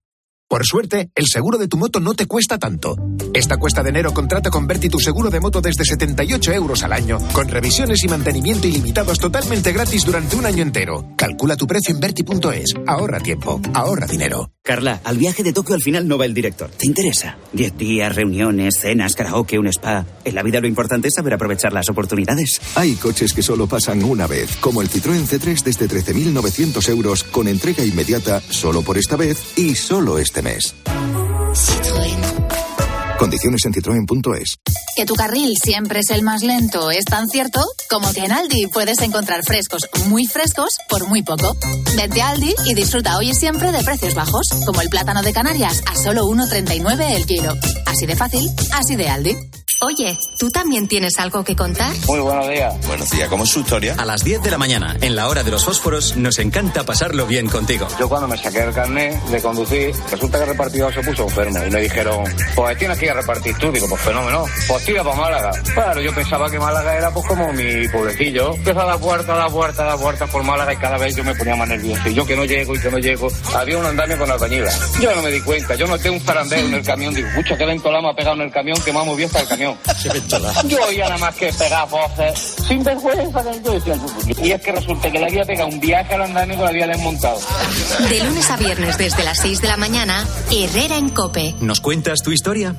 Por suerte, el seguro de tu moto no te cuesta tanto. Esta cuesta de enero contrata con Berti tu seguro de moto desde 78 euros al año, con revisiones y mantenimiento ilimitados totalmente gratis durante un año entero. Calcula tu precio en Berti.es. Ahorra tiempo, ahorra dinero. Carla, al viaje de Tokio al final no va el director. ¿Te interesa? Diez días, reuniones, cenas, karaoke, un spa. En la vida lo importante es saber aprovechar las oportunidades. Hay coches que solo pasan una vez, como el Citroën C3 desde 13.900 euros, con entrega inmediata solo por esta vez y solo este mes. Condiciones en citroen.es. Que tu carril siempre es el más lento es tan cierto como que en Aldi puedes encontrar frescos muy frescos por muy poco. Vete a Aldi y disfruta hoy y siempre de precios bajos, como el plátano de Canarias a solo 1,39 el kilo. Así de fácil, así de Aldi. Oye, ¿tú también tienes algo que contar? Muy buenos días. Buenos días, ¿cómo es su historia? A las 10 de la mañana, en la hora de los fósforos, nos encanta pasarlo bien contigo. Yo cuando me saqué el carnet de conducir, resulta que el repartidor se puso enfermo y me dijeron, pues tienes que ir a repartir tú. Digo, pues fenómeno, pues tira para Málaga. Claro, yo pensaba que Málaga era pues como mi pueblecillo. Empezó a dar puerta, a dar puerta, a dar puerta por Málaga y cada vez yo me ponía más nervioso. Y yo que no llego y que no llego. Había un andamio con albañila. Yo no me di cuenta, yo noté un zarandeo en el camión. Digo, mucho que ventolama ha pegado en el camión que me ha movido hasta el camión. Yo oía nada más que pegar voces sin vergüenza del yo decía, Y es que resulta que le había pegado un viaje al andamio que lo había desmontado. De lunes a viernes desde las 6 de la mañana, Herrera en Cope. ¿Nos cuentas tu historia?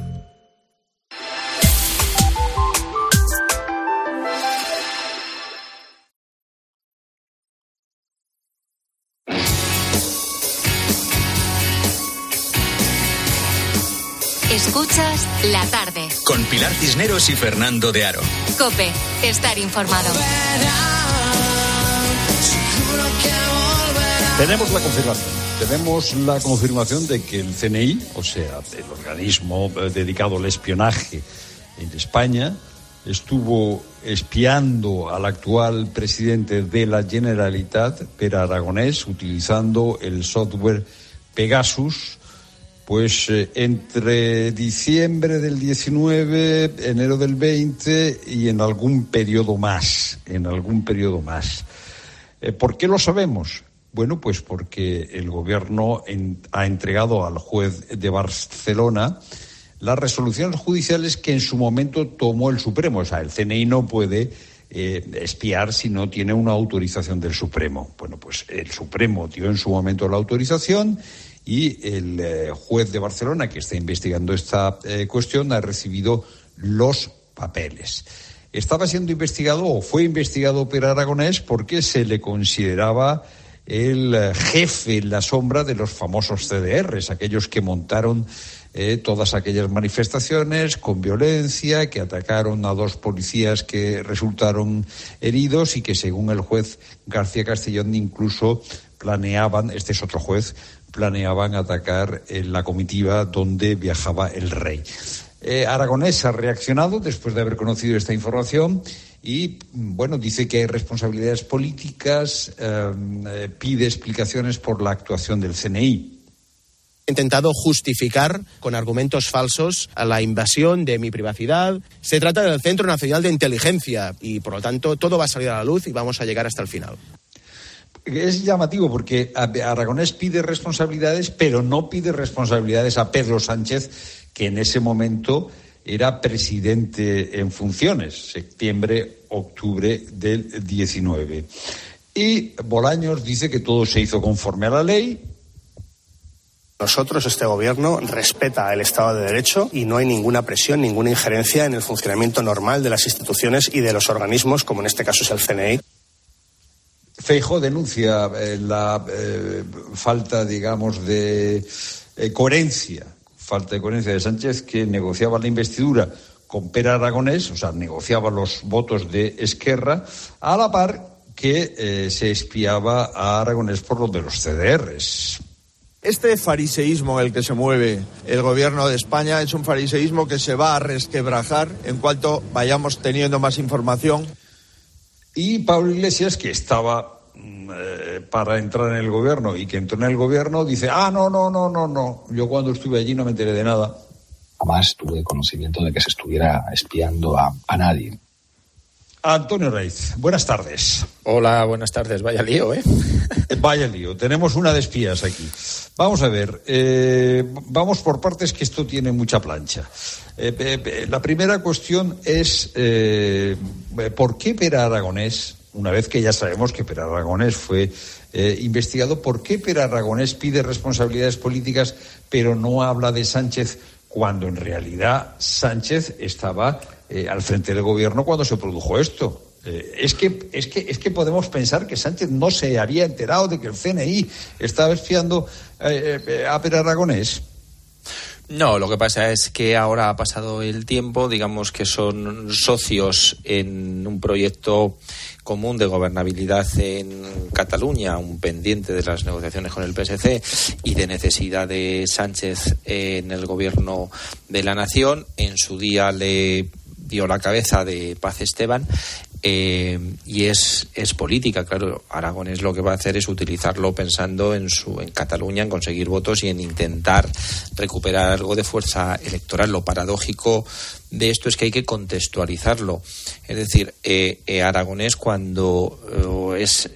La tarde. Con Pilar Cisneros y Fernando de Aro. Cope, estar informado. Tenemos la confirmación. Tenemos la confirmación de que el CNI, o sea, el organismo eh, dedicado al espionaje en España, estuvo espiando al actual presidente de la Generalitat, Per Aragonés, utilizando el software Pegasus, pues eh, entre diciembre del 19, enero del 20 y en algún periodo más, en algún periodo más. Eh, ¿Por qué lo sabemos? Bueno, pues porque el gobierno ha entregado al juez de Barcelona las resoluciones judiciales que en su momento tomó el Supremo. O sea, el CNI no puede eh, espiar si no tiene una autorización del Supremo. Bueno, pues el Supremo dio en su momento la autorización y el eh, juez de Barcelona, que está investigando esta eh, cuestión, ha recibido los papeles. Estaba siendo investigado o fue investigado por Aragonés porque se le consideraba el eh, jefe en la sombra de los famosos CDRs, aquellos que montaron todas aquellas manifestaciones con violencia, que atacaron a dos policías que resultaron heridos y que, según el juez García Castellón, incluso planeaban, este es otro juez, planeaban atacar en la comitiva donde viajaba el rey. Eh, Aragonés ha reaccionado después de haber conocido esta información y, bueno, dice que hay responsabilidades políticas, eh, eh, pide explicaciones por la actuación del CNI. intentado justificar con argumentos falsos a la invasión de mi privacidad. Se trata del Centro Nacional de Inteligencia y, por lo tanto, todo va a salir a la luz y vamos a llegar hasta el final. Es llamativo porque Aragonés pide responsabilidades, pero no pide responsabilidades a Pedro Sánchez, que en ese momento era presidente en funciones, septiembre, octubre del 19. Y Bolaños dice que todo se hizo conforme a la ley, Nosotros, este gobierno, respeta el Estado de Derecho y no hay ninguna presión, ninguna injerencia en el funcionamiento normal de las instituciones y de los organismos, como en este caso es el CNI. Feijo denuncia eh, la eh, falta, digamos, de eh, coherencia, falta de coherencia de Sánchez, que negociaba la investidura con Pera Aragonés, o sea, negociaba los votos de Esquerra, a la par que se espiaba a Aragonés por lo de los CDRs. Este fariseísmo en el que se mueve el gobierno de España es un fariseísmo que se va a resquebrajar en cuanto vayamos teniendo más información. Y Pablo Iglesias, que estaba mm, eh, para entrar en el gobierno y que entró en el gobierno, dice, ah, no, no, no, no, no, yo cuando estuve allí no me enteré de nada. Jamás tuve conocimiento de que se estuviera espiando a, a nadie. Antonio Reiz, buenas tardes. Hola, buenas tardes. Vaya lío, ¿eh? Vaya lío. Tenemos una de espías aquí. Vamos a ver, eh, vamos por partes que esto tiene mucha plancha. Eh, la primera cuestión es eh, ¿por qué Pera Aragonés, una vez que ya sabemos que Pera Aragonés fue investigado, ¿por qué Pera Aragonés pide responsabilidades políticas pero no habla de Sánchez cuando en realidad Sánchez estaba eh, al frente del gobierno cuando se produjo esto. Eh, es, que, es, que, es que podemos pensar que Sánchez no se había enterado de que el CNI estaba espiando eh, a Per Aragonés. No, lo que pasa es que ahora ha pasado el tiempo, digamos que son socios en un proyecto común de gobernabilidad en Cataluña, un pendiente de las negociaciones con el PSC y de necesidad de Sánchez en el gobierno de la nación. En su día le dio la cabeza de Paz Esteban eh, y es, es política, claro. Aragonés lo que va a hacer es utilizarlo pensando en, su, en Cataluña, en conseguir votos y en intentar recuperar algo de fuerza electoral. Lo paradójico de esto es que hay que contextualizarlo. Es decir, eh, eh, Aragonés, cuando es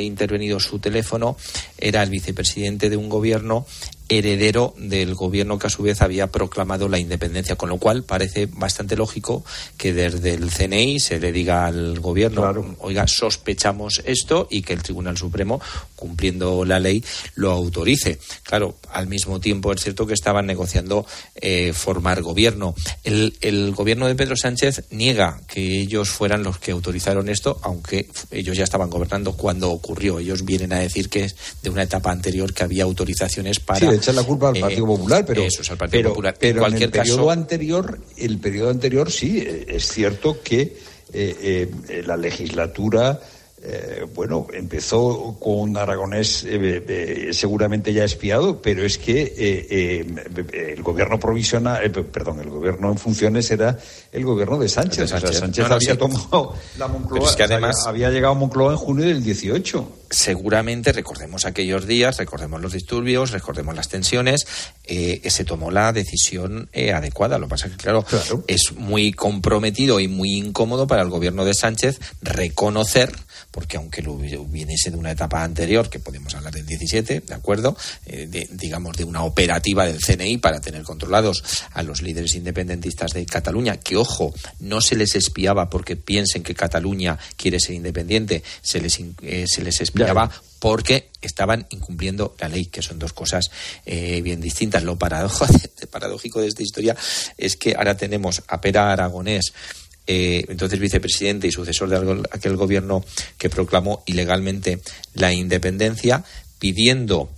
intervenido su teléfono, era el vicepresidente de un gobierno heredero del gobierno que a su vez había proclamado la independencia, con lo cual parece bastante lógico que desde el CNI se le diga al gobierno, oiga, sospechamos esto y que el Tribunal Supremo, cumpliendo la ley, lo autorice. Claro, al mismo tiempo es cierto que estaban negociando eh, formar gobierno. El, el gobierno de Pedro Sánchez niega que ellos fueran los que autorizaron esto, aunque ellos ya estaban gobernando cuando ocurrió. Ellos vienen a decir que es de una etapa anterior que había autorizaciones para echar la culpa al eh, Partido Popular, pero, eso es al Partido Popular. pero en, el periodo anterior, el periodo anterior sí, eh, es cierto que eh, la legislatura eh, bueno, empezó con Aragonés eh, seguramente ya espiado, pero es que eh, el gobierno provisional, perdón, el gobierno en funciones era el gobierno de Sánchez. Sánchez, había tomado la Moncloa, que además, había llegado a Moncloa en junio del 18. Seguramente recordemos aquellos días, recordemos los disturbios, recordemos las tensiones, se tomó la decisión adecuada. Lo que pasa es que, claro, es muy comprometido y muy incómodo para el gobierno de Sánchez reconocer porque aunque lo viniese de una etapa anterior, que podemos hablar del 17, ¿de acuerdo? Eh, digamos, de una operativa del CNI para tener controlados a los líderes independentistas de Cataluña, que, ojo, no se les espiaba porque piensen que Cataluña quiere ser independiente, se les, eh, se les espiaba porque estaban incumpliendo la ley, que son dos cosas eh, bien distintas. Lo paradójico de esta historia es que ahora tenemos a Pera Aragonés eh, entonces vicepresidente y sucesor de aquel gobierno que proclamó ilegalmente la independencia, pidiendo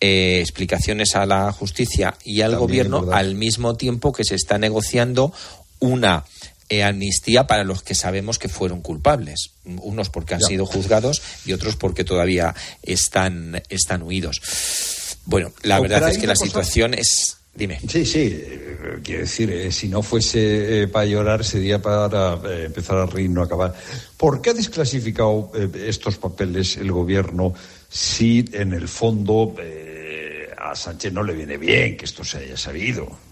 eh, explicaciones a la justicia y al gobierno al mismo tiempo que se está negociando una eh, amnistía para los que sabemos que fueron culpables, unos porque han sido juzgados y otros porque todavía están, están huidos. Bueno, la verdad es que la situación es Dime. Sí, sí. Quiero decir, eh, si no fuese eh, para llorar, sería para eh, empezar a reír, no acabar. ¿Por qué ha desclasificado estos papeles el gobierno si en el fondo a Sánchez no le viene bien que esto se haya sabido?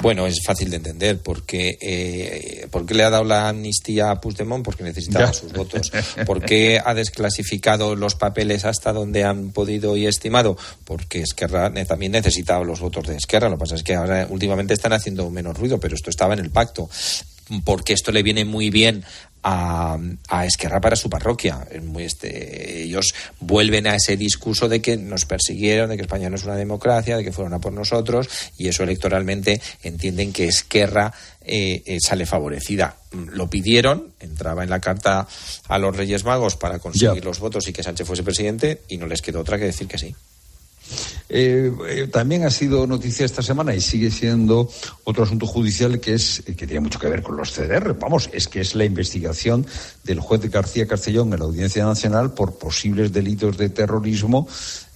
Bueno, es fácil de entender porque eh, ¿por qué le ha dado la amnistía a Puigdemont? Porque necesitaba sus votos. ¿Por qué ha desclasificado los papeles hasta donde han podido y estimado? Porque Esquerra también necesitaba los votos de Esquerra. Lo que pasa es que ahora últimamente están haciendo menos ruido, pero esto estaba en el pacto porque esto le viene muy bien a, a, Esquerra para su parroquia. Este, ellos vuelven a ese discurso de que nos persiguieron, de que España no es una democracia, de que fueron a por nosotros, y eso electoralmente entienden que Esquerra eh, eh, sale favorecida. Lo pidieron, entraba en la carta a los Reyes Magos para conseguir los votos y que Sánchez fuese presidente, y no les quedó otra que decir que sí. Eh, eh, también ha sido noticia esta semana y sigue siendo otro asunto judicial que es que tiene mucho que ver con los CDR. Vamos, es que es la investigación del juez García Castellón en la Audiencia Nacional por posibles delitos de terrorismo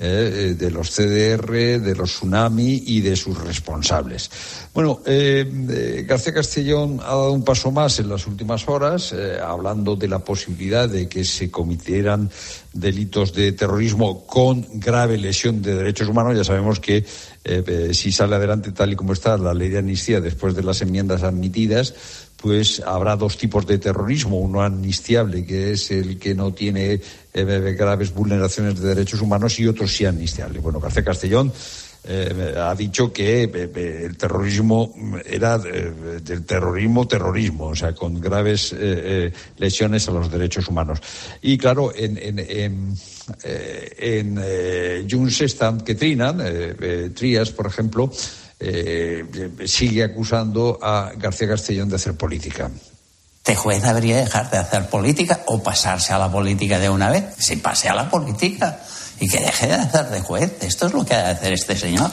eh, de los CDR, de los tsunami y de sus responsables. Bueno, García Castellón ha dado un paso más en las últimas horas, hablando de la posibilidad de que se cometieran delitos de terrorismo con grave lesión de derechos humanos. Ya sabemos que eh, eh, si sale adelante tal y como está la ley de amnistía después de las enmiendas admitidas, pues habrá dos tipos de terrorismo. Uno amnistiable, que es el que no tiene eh, graves vulneraciones de derechos humanos, y otro sí amnistiable. Bueno, García Castellón eh, ha dicho que eh, eh, el terrorismo era del terrorismo terrorismo, o sea, con graves lesiones a los derechos humanos. Y claro, en, en, en, en Junts que trinan, Trías, por ejemplo, sigue acusando a García Castellón de hacer política. Este juez debería dejar de hacer política o pasarse a la política de una vez. Si pase a la política y que deje de hacer de juez. Esto es lo que ha de hacer este señor.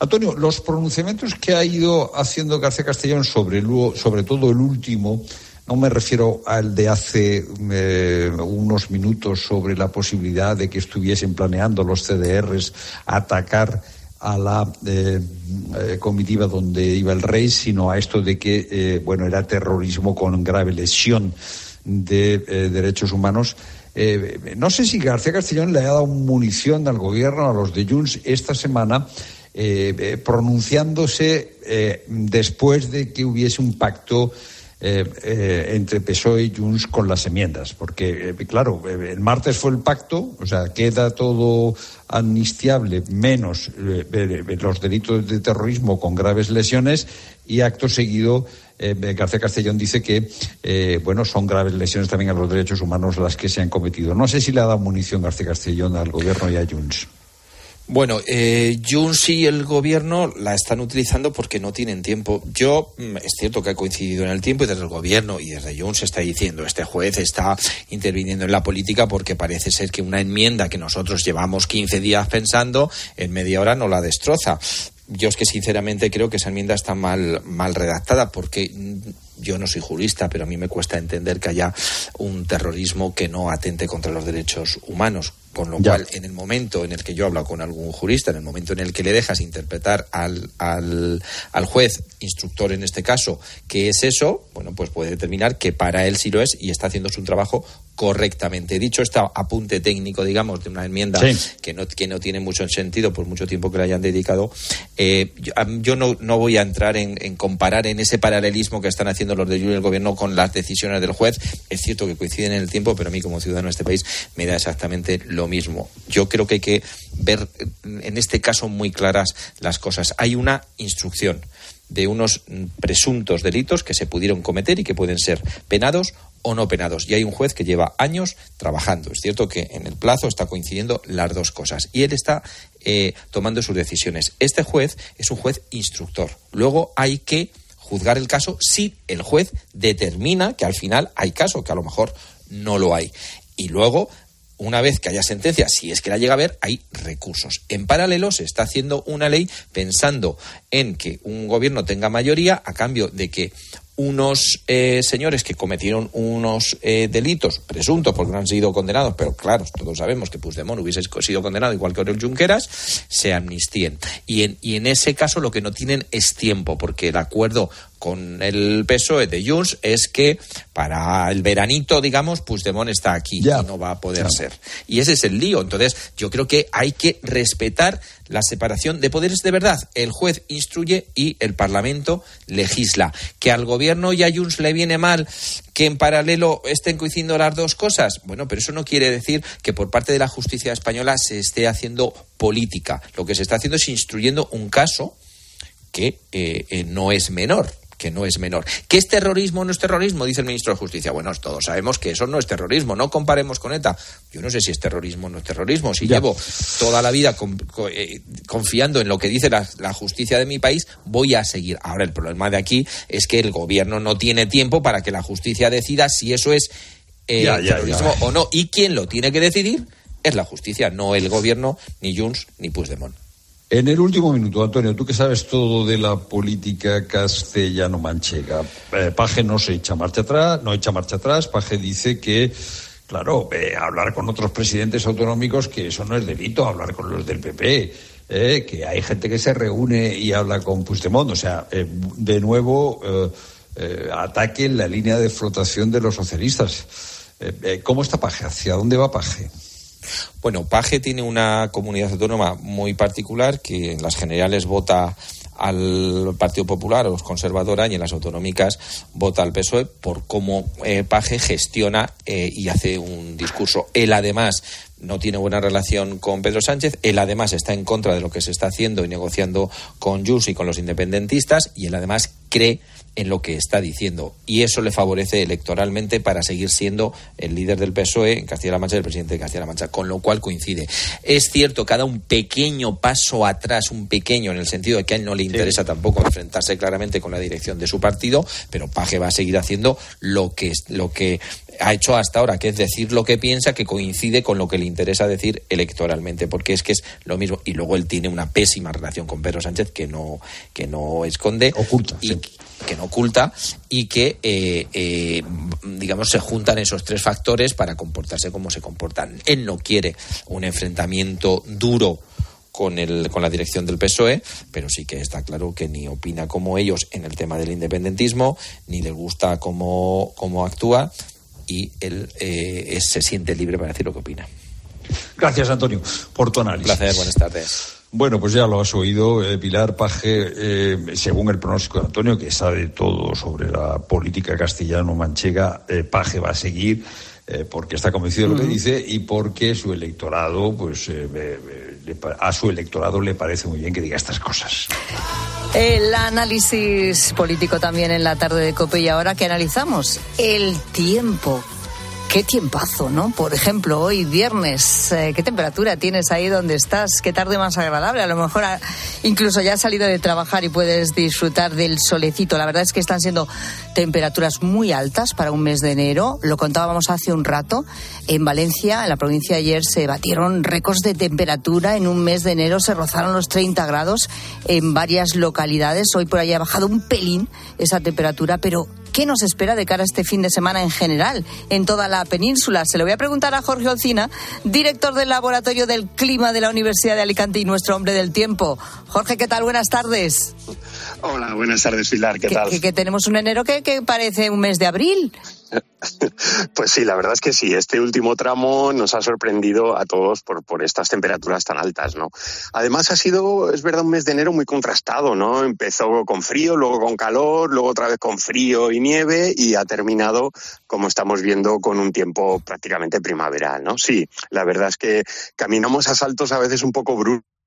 Antonio, los pronunciamientos que ha ido haciendo García Castellón sobre, sobre todo el último, no me refiero al de hace eh, unos minutos sobre la posibilidad de que estuviesen planeando los CDRs atacar a la eh, eh, comitiva donde iba el rey, sino a esto de que, bueno, era terrorismo con grave lesión de derechos humanos. Eh, no sé si García Castellón le ha dado munición al gobierno, a los de Junts, esta semana, eh, eh, pronunciándose después de que hubiese un pacto entre PSOE y Junts con las enmiendas. Porque, claro, el martes fue el pacto, o sea, queda todo amnistiable, menos los delitos de terrorismo con graves lesiones, y acto seguido eh, García Castellón dice que eh, bueno son graves lesiones también a los derechos humanos las que se han cometido. No sé si le ha dado munición García Castellón al gobierno y a Junts. Bueno, eh, Junts y el gobierno la están utilizando porque no tienen tiempo. Yo, mm, es cierto que ha coincidido en el tiempo y desde el gobierno y desde Junts se está diciendo, este juez está interviniendo en la política porque parece ser que una enmienda que nosotros llevamos 15 días pensando, en media hora no la destroza yo es que sinceramente creo que esa enmienda está mal, mal redactada porque yo no soy jurista, pero a mí me cuesta entender que haya un terrorismo que no atente contra los derechos humanos. Con lo cual, en el momento en el que yo hablo con algún jurista, en el momento en el que le dejas interpretar al, al, al juez, instructor en este caso, qué es eso, bueno, pues puede determinar que para él sí lo es y está haciendo su trabajo correctamente. Dicho este apunte técnico, digamos, de una enmienda que, no, que no tiene mucho sentido por mucho tiempo que le hayan dedicado, eh, yo, no, no, voy a entrar en, en, comparar en ese paralelismo que están haciendo los de el gobierno con las decisiones del juez. Es cierto que coinciden en el tiempo, pero a mí como ciudadano de este país me da exactamente lo mismo. Yo creo que hay que ver en este caso muy claras las cosas. Hay una instrucción de unos presuntos delitos que se pudieron cometer y que pueden ser penados o no penados. Y hay un juez que lleva años trabajando. Es cierto que en el plazo está coincidiendo las dos cosas. Y él está eh, tomando sus decisiones. Este juez es un juez instructor. Luego hay que juzgar el caso si el juez determina que al final hay caso, que a lo mejor no lo hay. Y luego una vez que haya sentencia, si es que la llega a ver, hay recursos. En paralelo se está haciendo una ley pensando en que un gobierno tenga mayoría a cambio de que unos eh, señores que cometieron unos eh, delitos presuntos porque no han sido condenados, pero claro, todos sabemos que Puigdemont hubiese sido condenado igual que Oriol Junqueras, se amnistíen. Y en, y en ese caso lo que no tienen es tiempo, porque el acuerdo con el PSOE de Junts es que para el veranito, digamos, Puigdemont está aquí y no va a poder ser. Y ese es el lío. Entonces, yo creo que hay que respetar la separación de poderes de verdad. El juez instruye y el Parlamento legisla. Que al gobierno y a Junts le viene mal que en paralelo estén coincidiendo las dos cosas. Bueno, pero eso no quiere decir que por parte de la justicia española se esté haciendo política. Lo que se está haciendo es instruyendo un caso que eh, eh, no es menor que no es menor. ¿Qué es terrorismo o no es terrorismo? Dice el ministro de Justicia. Bueno, todos sabemos que eso no es terrorismo. No comparemos con ETA. Yo no sé si es terrorismo o no es terrorismo. Si llevo toda la vida eh, confiando en lo que dice la, justicia de mi país, voy a seguir. Ahora, el problema de aquí es que el gobierno no tiene tiempo para que la justicia decida si eso es eh, terrorismo o no. Y quien lo tiene que decidir es la justicia, no el gobierno, ni Junts, ni Puigdemont. En el último minuto, Antonio, tú que sabes todo de la política castellano-manchega, eh, Paje no se echa marcha atrás, no echa marcha atrás. Paje dice que, claro, hablar con otros presidentes autonómicos, que eso no es delito, hablar con los del PP, eh, que hay gente que se reúne y habla con Puigdemont. O sea, eh, de nuevo, ataque en la línea de flotación de los socialistas. ¿Cómo está Paje? ¿Hacia dónde va Paje? Bueno, Paje tiene una comunidad autónoma muy particular que en las generales vota al Partido Popular o conservadora y en las autonómicas vota al PSOE por cómo eh, Paje gestiona eh, y hace un discurso. Él además no tiene buena relación con Pedro Sánchez, él además está en contra de lo que se está haciendo y negociando con Junts y con los independentistas y él además cree en lo que está diciendo. Y eso le favorece electoralmente para seguir siendo el líder del PSOE en Castilla-La Mancha y el presidente de Castilla-La Mancha, con lo cual coincide. Es cierto cada un pequeño paso atrás, un pequeño en el sentido de que a él no le interesa tampoco enfrentarse claramente con la dirección de su partido, pero Paje va a seguir haciendo lo que, lo que ha hecho hasta ahora, que es decir lo que piensa, que coincide con lo que le interesa decir electoralmente, porque es que es lo mismo. Y luego él tiene una pésima relación con Pedro Sánchez que no, que no esconde. Oculta que no oculta y que, eh, eh, digamos, se juntan esos tres factores para comportarse como se comportan. Él no quiere un enfrentamiento duro con, el, con la dirección del PSOE, pero sí que está claro que ni opina como ellos en el tema del independentismo, ni le gusta cómo, cómo actúa y él eh, se siente libre para decir lo que opina. Gracias, Antonio, por tu análisis. Un placer, buenas tardes. Bueno, pues ya lo has oído, eh, Pilar Paje, eh, según el pronóstico de Antonio, que sabe todo sobre la política castellano-manchega, eh, Paje va a seguir porque está convencido de lo que dice y porque su electorado, pues a su electorado le parece muy bien que diga estas cosas. El análisis político también en la tarde de COPE y ahora que analizamos el tiempo Qué tiempazo, ¿no? Por ejemplo, hoy viernes, eh, ¿qué temperatura tienes ahí donde estás? Qué tarde más agradable. A lo mejor incluso ya has salido de trabajar y puedes disfrutar del solecito. La verdad es que están siendo temperaturas muy altas para un mes de enero. Lo contábamos hace un rato. En Valencia, en la provincia de ayer, se batieron récords de temperatura. En un mes de enero se rozaron los 30 grados en varias localidades. Hoy por ahí ha bajado un pelín esa temperatura, pero ¿qué nos espera de cara a este fin de semana en general en toda la península? Se lo voy a preguntar a Jorge Olcina, director del Laboratorio del Clima de la Universidad de Alicante y nuestro hombre del tiempo. Jorge, ¿qué tal? Buenas tardes. Hola, buenas tardes, Pilar. ¿Qué, tal? Que, tenemos un enero que, que parece un mes de abril. Pues sí, la verdad es que sí. Este último tramo nos ha sorprendido a todos por, por estas temperaturas tan altas, ¿no? Además ha sido, es verdad, un mes de enero muy contrastado, ¿no? Empezó con frío, luego con calor, luego otra vez con frío y nieve y ha terminado, como estamos viendo, con un tiempo prácticamente primaveral, ¿no? Sí, la verdad es que caminamos a saltos a veces un poco bruscos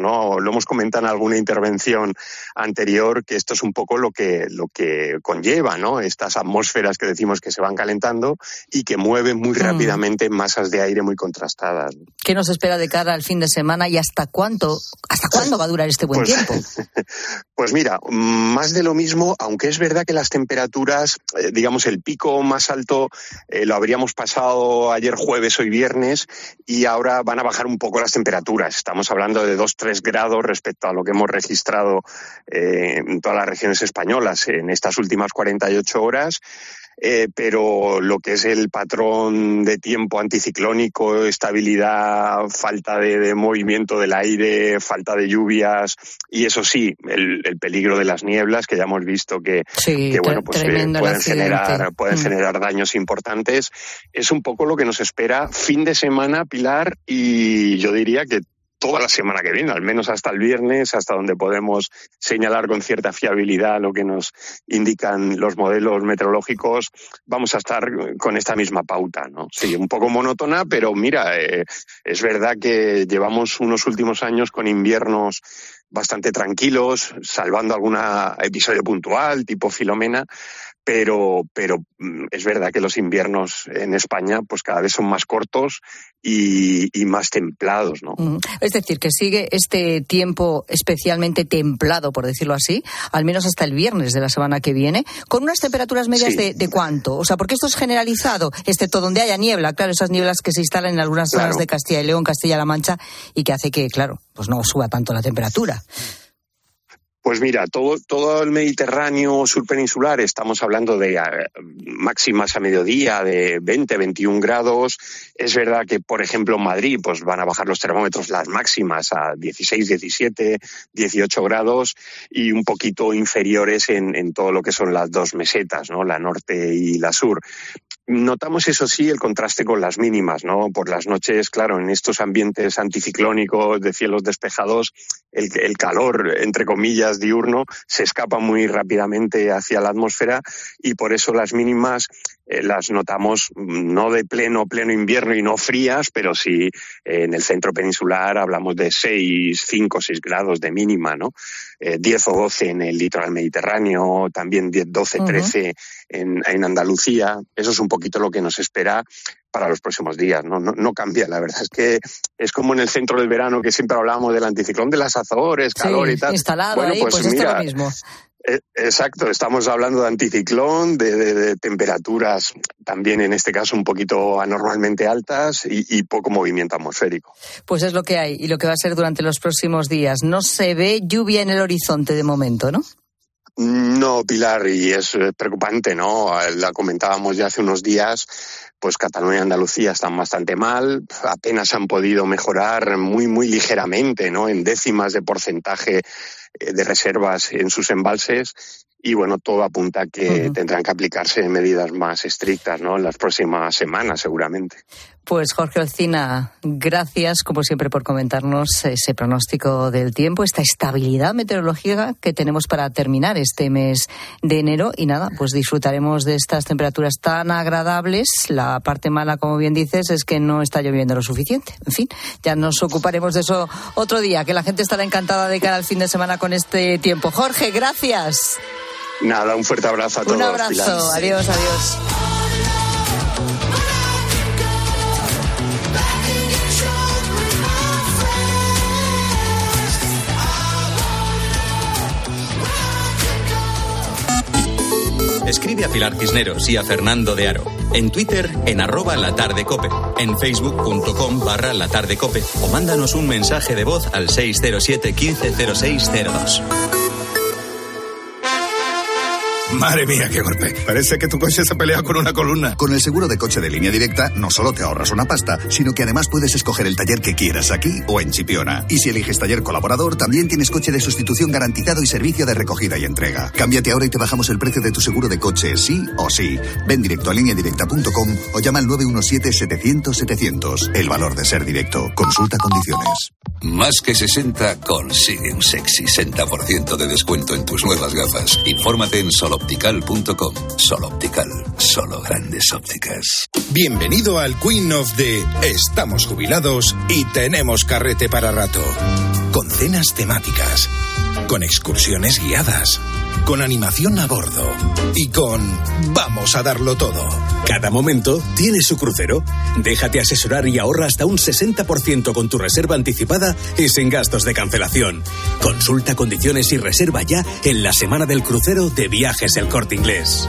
¿no? Lo hemos comentado en alguna intervención anterior que esto es un poco lo que, lo que conlleva, ¿no? Estas atmósferas que decimos que se van calentando y que mueven muy mm. rápidamente masas de aire muy contrastadas. ¿Qué nos espera de cara al fin de semana y hasta cuánto, hasta cuándo va a durar este buen pues, tiempo? Pues mira, más de lo mismo, aunque es verdad que las temperaturas, eh, digamos, el pico más alto eh, lo habríamos pasado ayer jueves, hoy viernes, y ahora van a bajar un poco las temperaturas. Estamos hablando de de 2-3 grados respecto a lo que hemos registrado eh, en todas las regiones españolas en estas últimas 48 horas. Eh, pero lo que es el patrón de tiempo anticiclónico, estabilidad, falta de, movimiento del aire, falta de lluvias y eso sí, el, peligro de las nieblas que ya hemos visto que, bueno pues eh, pueden generar pueden mm. generar daños importantes es un poco lo que nos espera fin de semana Pilar y yo diría que toda la semana que viene, al menos hasta el viernes, hasta donde podemos señalar con cierta fiabilidad lo que nos indican los modelos meteorológicos, vamos a estar con esta misma pauta, ¿no? Sí, un poco monótona, pero mira, eh, es verdad que llevamos unos últimos años con inviernos bastante tranquilos, salvando algún episodio puntual, tipo Filomena, pero, pero mm, es verdad que los inviernos en España pues cada vez son más cortos y, más templados, ¿no? Es decir, que sigue este tiempo especialmente templado, por decirlo así, al menos hasta el viernes de la semana que viene, con unas temperaturas medias de, de, cuánto. O sea, porque esto es generalizado, excepto donde haya niebla, claro, esas nieblas que se instalan en algunas zonas de Castilla y León, Castilla-La Mancha, y que hace que, claro, pues no suba tanto la temperatura. Pues mira, todo, todo el Mediterráneo surpeninsular, estamos hablando de eh, máximas a mediodía de 20, 21 grados. Es verdad que, por ejemplo, en Madrid, pues van a bajar los termómetros las máximas a 16, 17, 18 grados y un poquito inferiores en, en todo lo que son las dos mesetas, ¿no? La norte y la sur. Notamos, eso sí, el contraste con las mínimas, ¿no? Por las noches, claro, en estos ambientes anticiclónicos de cielos despejados, el, el, calor, entre comillas, diurno, se escapa muy rápidamente hacia la atmósfera y por eso las mínimas eh, las notamos mm, no de pleno, pleno invierno y no frías, pero sí eh, en el centro peninsular hablamos de 6, 5, 6 grados de mínima, ¿no? Eh, 10 o 12 en el litoral mediterráneo, también 10, 12, 13 en, en Andalucía. Eso es un poquito lo que nos espera para los próximos días. ¿no? No, no, cambia, la verdad es que es como en el centro del verano que siempre hablábamos del anticiclón de las Azores, calor y tal. Instalado bueno, ahí, pues, pues mira, lo mismo. Eh, exacto, estamos hablando de anticiclón, de, de, de, temperaturas también en este caso un poquito anormalmente altas y, y, poco movimiento atmosférico. Pues es lo que hay y lo que va a ser durante los próximos días. No se ve lluvia en el horizonte de momento, ¿no? No, Pilar, y es preocupante, ¿no? La comentábamos ya hace unos días, pues Cataluña y Andalucía están bastante mal, apenas han podido mejorar muy, muy ligeramente, ¿no? En décimas de porcentaje eh, de reservas en sus embalses y bueno, todo apunta a que uh -huh. tendrán que aplicarse medidas más estrictas ¿no? en las próximas semanas, seguramente. Pues Jorge Olcina, gracias como siempre por comentarnos ese pronóstico del tiempo, esta estabilidad meteorológica que tenemos para terminar este mes de enero y nada, pues disfrutaremos de estas temperaturas tan agradables. La parte mala, como bien dices, es que no está lloviendo lo suficiente. En fin, ya nos ocuparemos de eso otro día, que la gente estará encantada de cara al fin de semana con este tiempo. Jorge, gracias. Nada, un fuerte abrazo a todos. Un abrazo, Pilar. adiós, adiós. Escribe a Pilar Cisneros y a Fernando de Aro. En Twitter, en arroba la tarde cope. En facebook.com barra la tarde cope. O mándanos un mensaje de voz al 607 150602. Madre mía, qué golpe. Parece que tu coche se ha peleado con una columna. Con el seguro de coche de línea directa, no solo te ahorras una pasta, sino que además puedes escoger el taller que quieras aquí o en Chipiona. Y si eliges taller colaborador, también tienes coche de sustitución garantizado y servicio de recogida y entrega. Cámbiate ahora y te bajamos el precio de tu seguro de coche, sí o sí. Ven directo a lineadirecta.com o llama al 917-700-700. El valor de ser directo. Consulta condiciones. Más que 60 consigue un sexy 60% de descuento en tus nuevas gafas. Infórmate en soloptical.com. Soloptical, solo grandes ópticas. Bienvenido al Queen of the Estamos jubilados y tenemos carrete para rato. Con cenas temáticas, con excursiones guiadas, con animación a bordo y con Vamos a darlo todo. Cada momento tiene su crucero. Déjate asesorar y ahorra hasta un 60% con tu reserva anticipada y sin gastos de cancelación. Consulta condiciones y reserva ya en la semana del crucero de Viajes El Corte Inglés.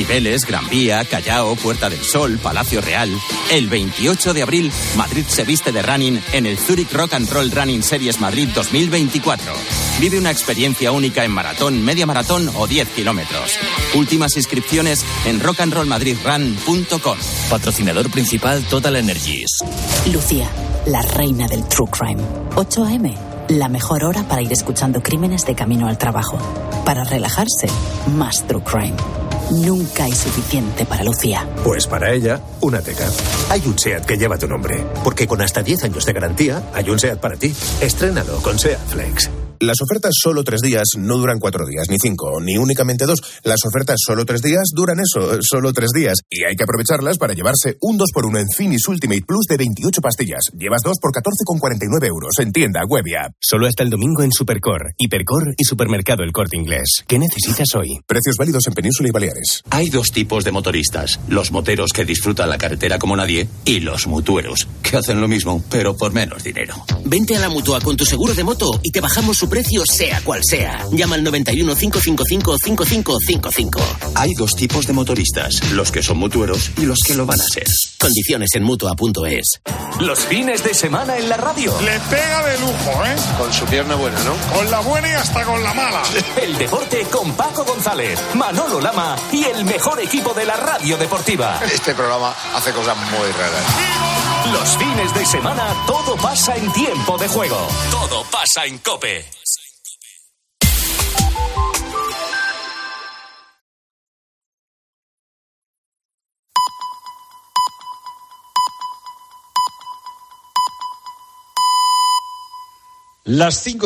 Cibeles, Gran Vía, Callao, Puerta del Sol, Palacio Real. El 28 de abril, Madrid se viste de running en el Zurich Rock and Roll Running Series Madrid 2024. Vive una experiencia única en maratón, media maratón o 10 kilómetros. Últimas inscripciones en rockandrollmadridrun.com. Patrocinador principal Total Energies. Lucía, la reina del True Crime. 8 a.m. La mejor hora para ir escuchando crímenes de camino al trabajo. Para relajarse, más True Crime. Nunca hay suficiente para Lucía. Pues para ella, una teca. Hay un SEAT que lleva tu nombre. Porque con hasta 10 años de garantía, hay un SEAT para ti. Estrénalo con SEAT Flex. Las ofertas solo tres días no duran cuatro días, ni cinco, ni únicamente dos. Las ofertas solo tres días duran eso, solo tres días. Y hay que aprovecharlas para llevarse un 2x1 en Finis Ultimate Plus de 28 pastillas. Llevas dos por 14,49 euros en tienda, web y app. Solo hasta el domingo en Supercor, Hipercor y Supermercado El Corte Inglés. ¿Qué necesitas hoy? Precios válidos en Península y Baleares. Hay dos tipos de motoristas. Los moteros que disfrutan la carretera como nadie y los mutueros, que hacen lo mismo, pero por menos dinero. Vente a la mutua con tu seguro de moto y te bajamos su precio sea cual sea. Llama al 91 555 5555. Hay dos tipos de motoristas, los que son mutueros y los que lo van a ser. Condiciones en mutua.es. Los fines de semana en la radio. Le pega de lujo, ¿eh? Con su pierna buena, ¿no? Con la buena y hasta con la mala. El deporte con Paco González, Manolo Lama y el mejor equipo de la radio deportiva. Este programa hace cosas muy raras. Los fines de semana todo pasa en tiempo de juego. Todo pasa en Cope. Las cinco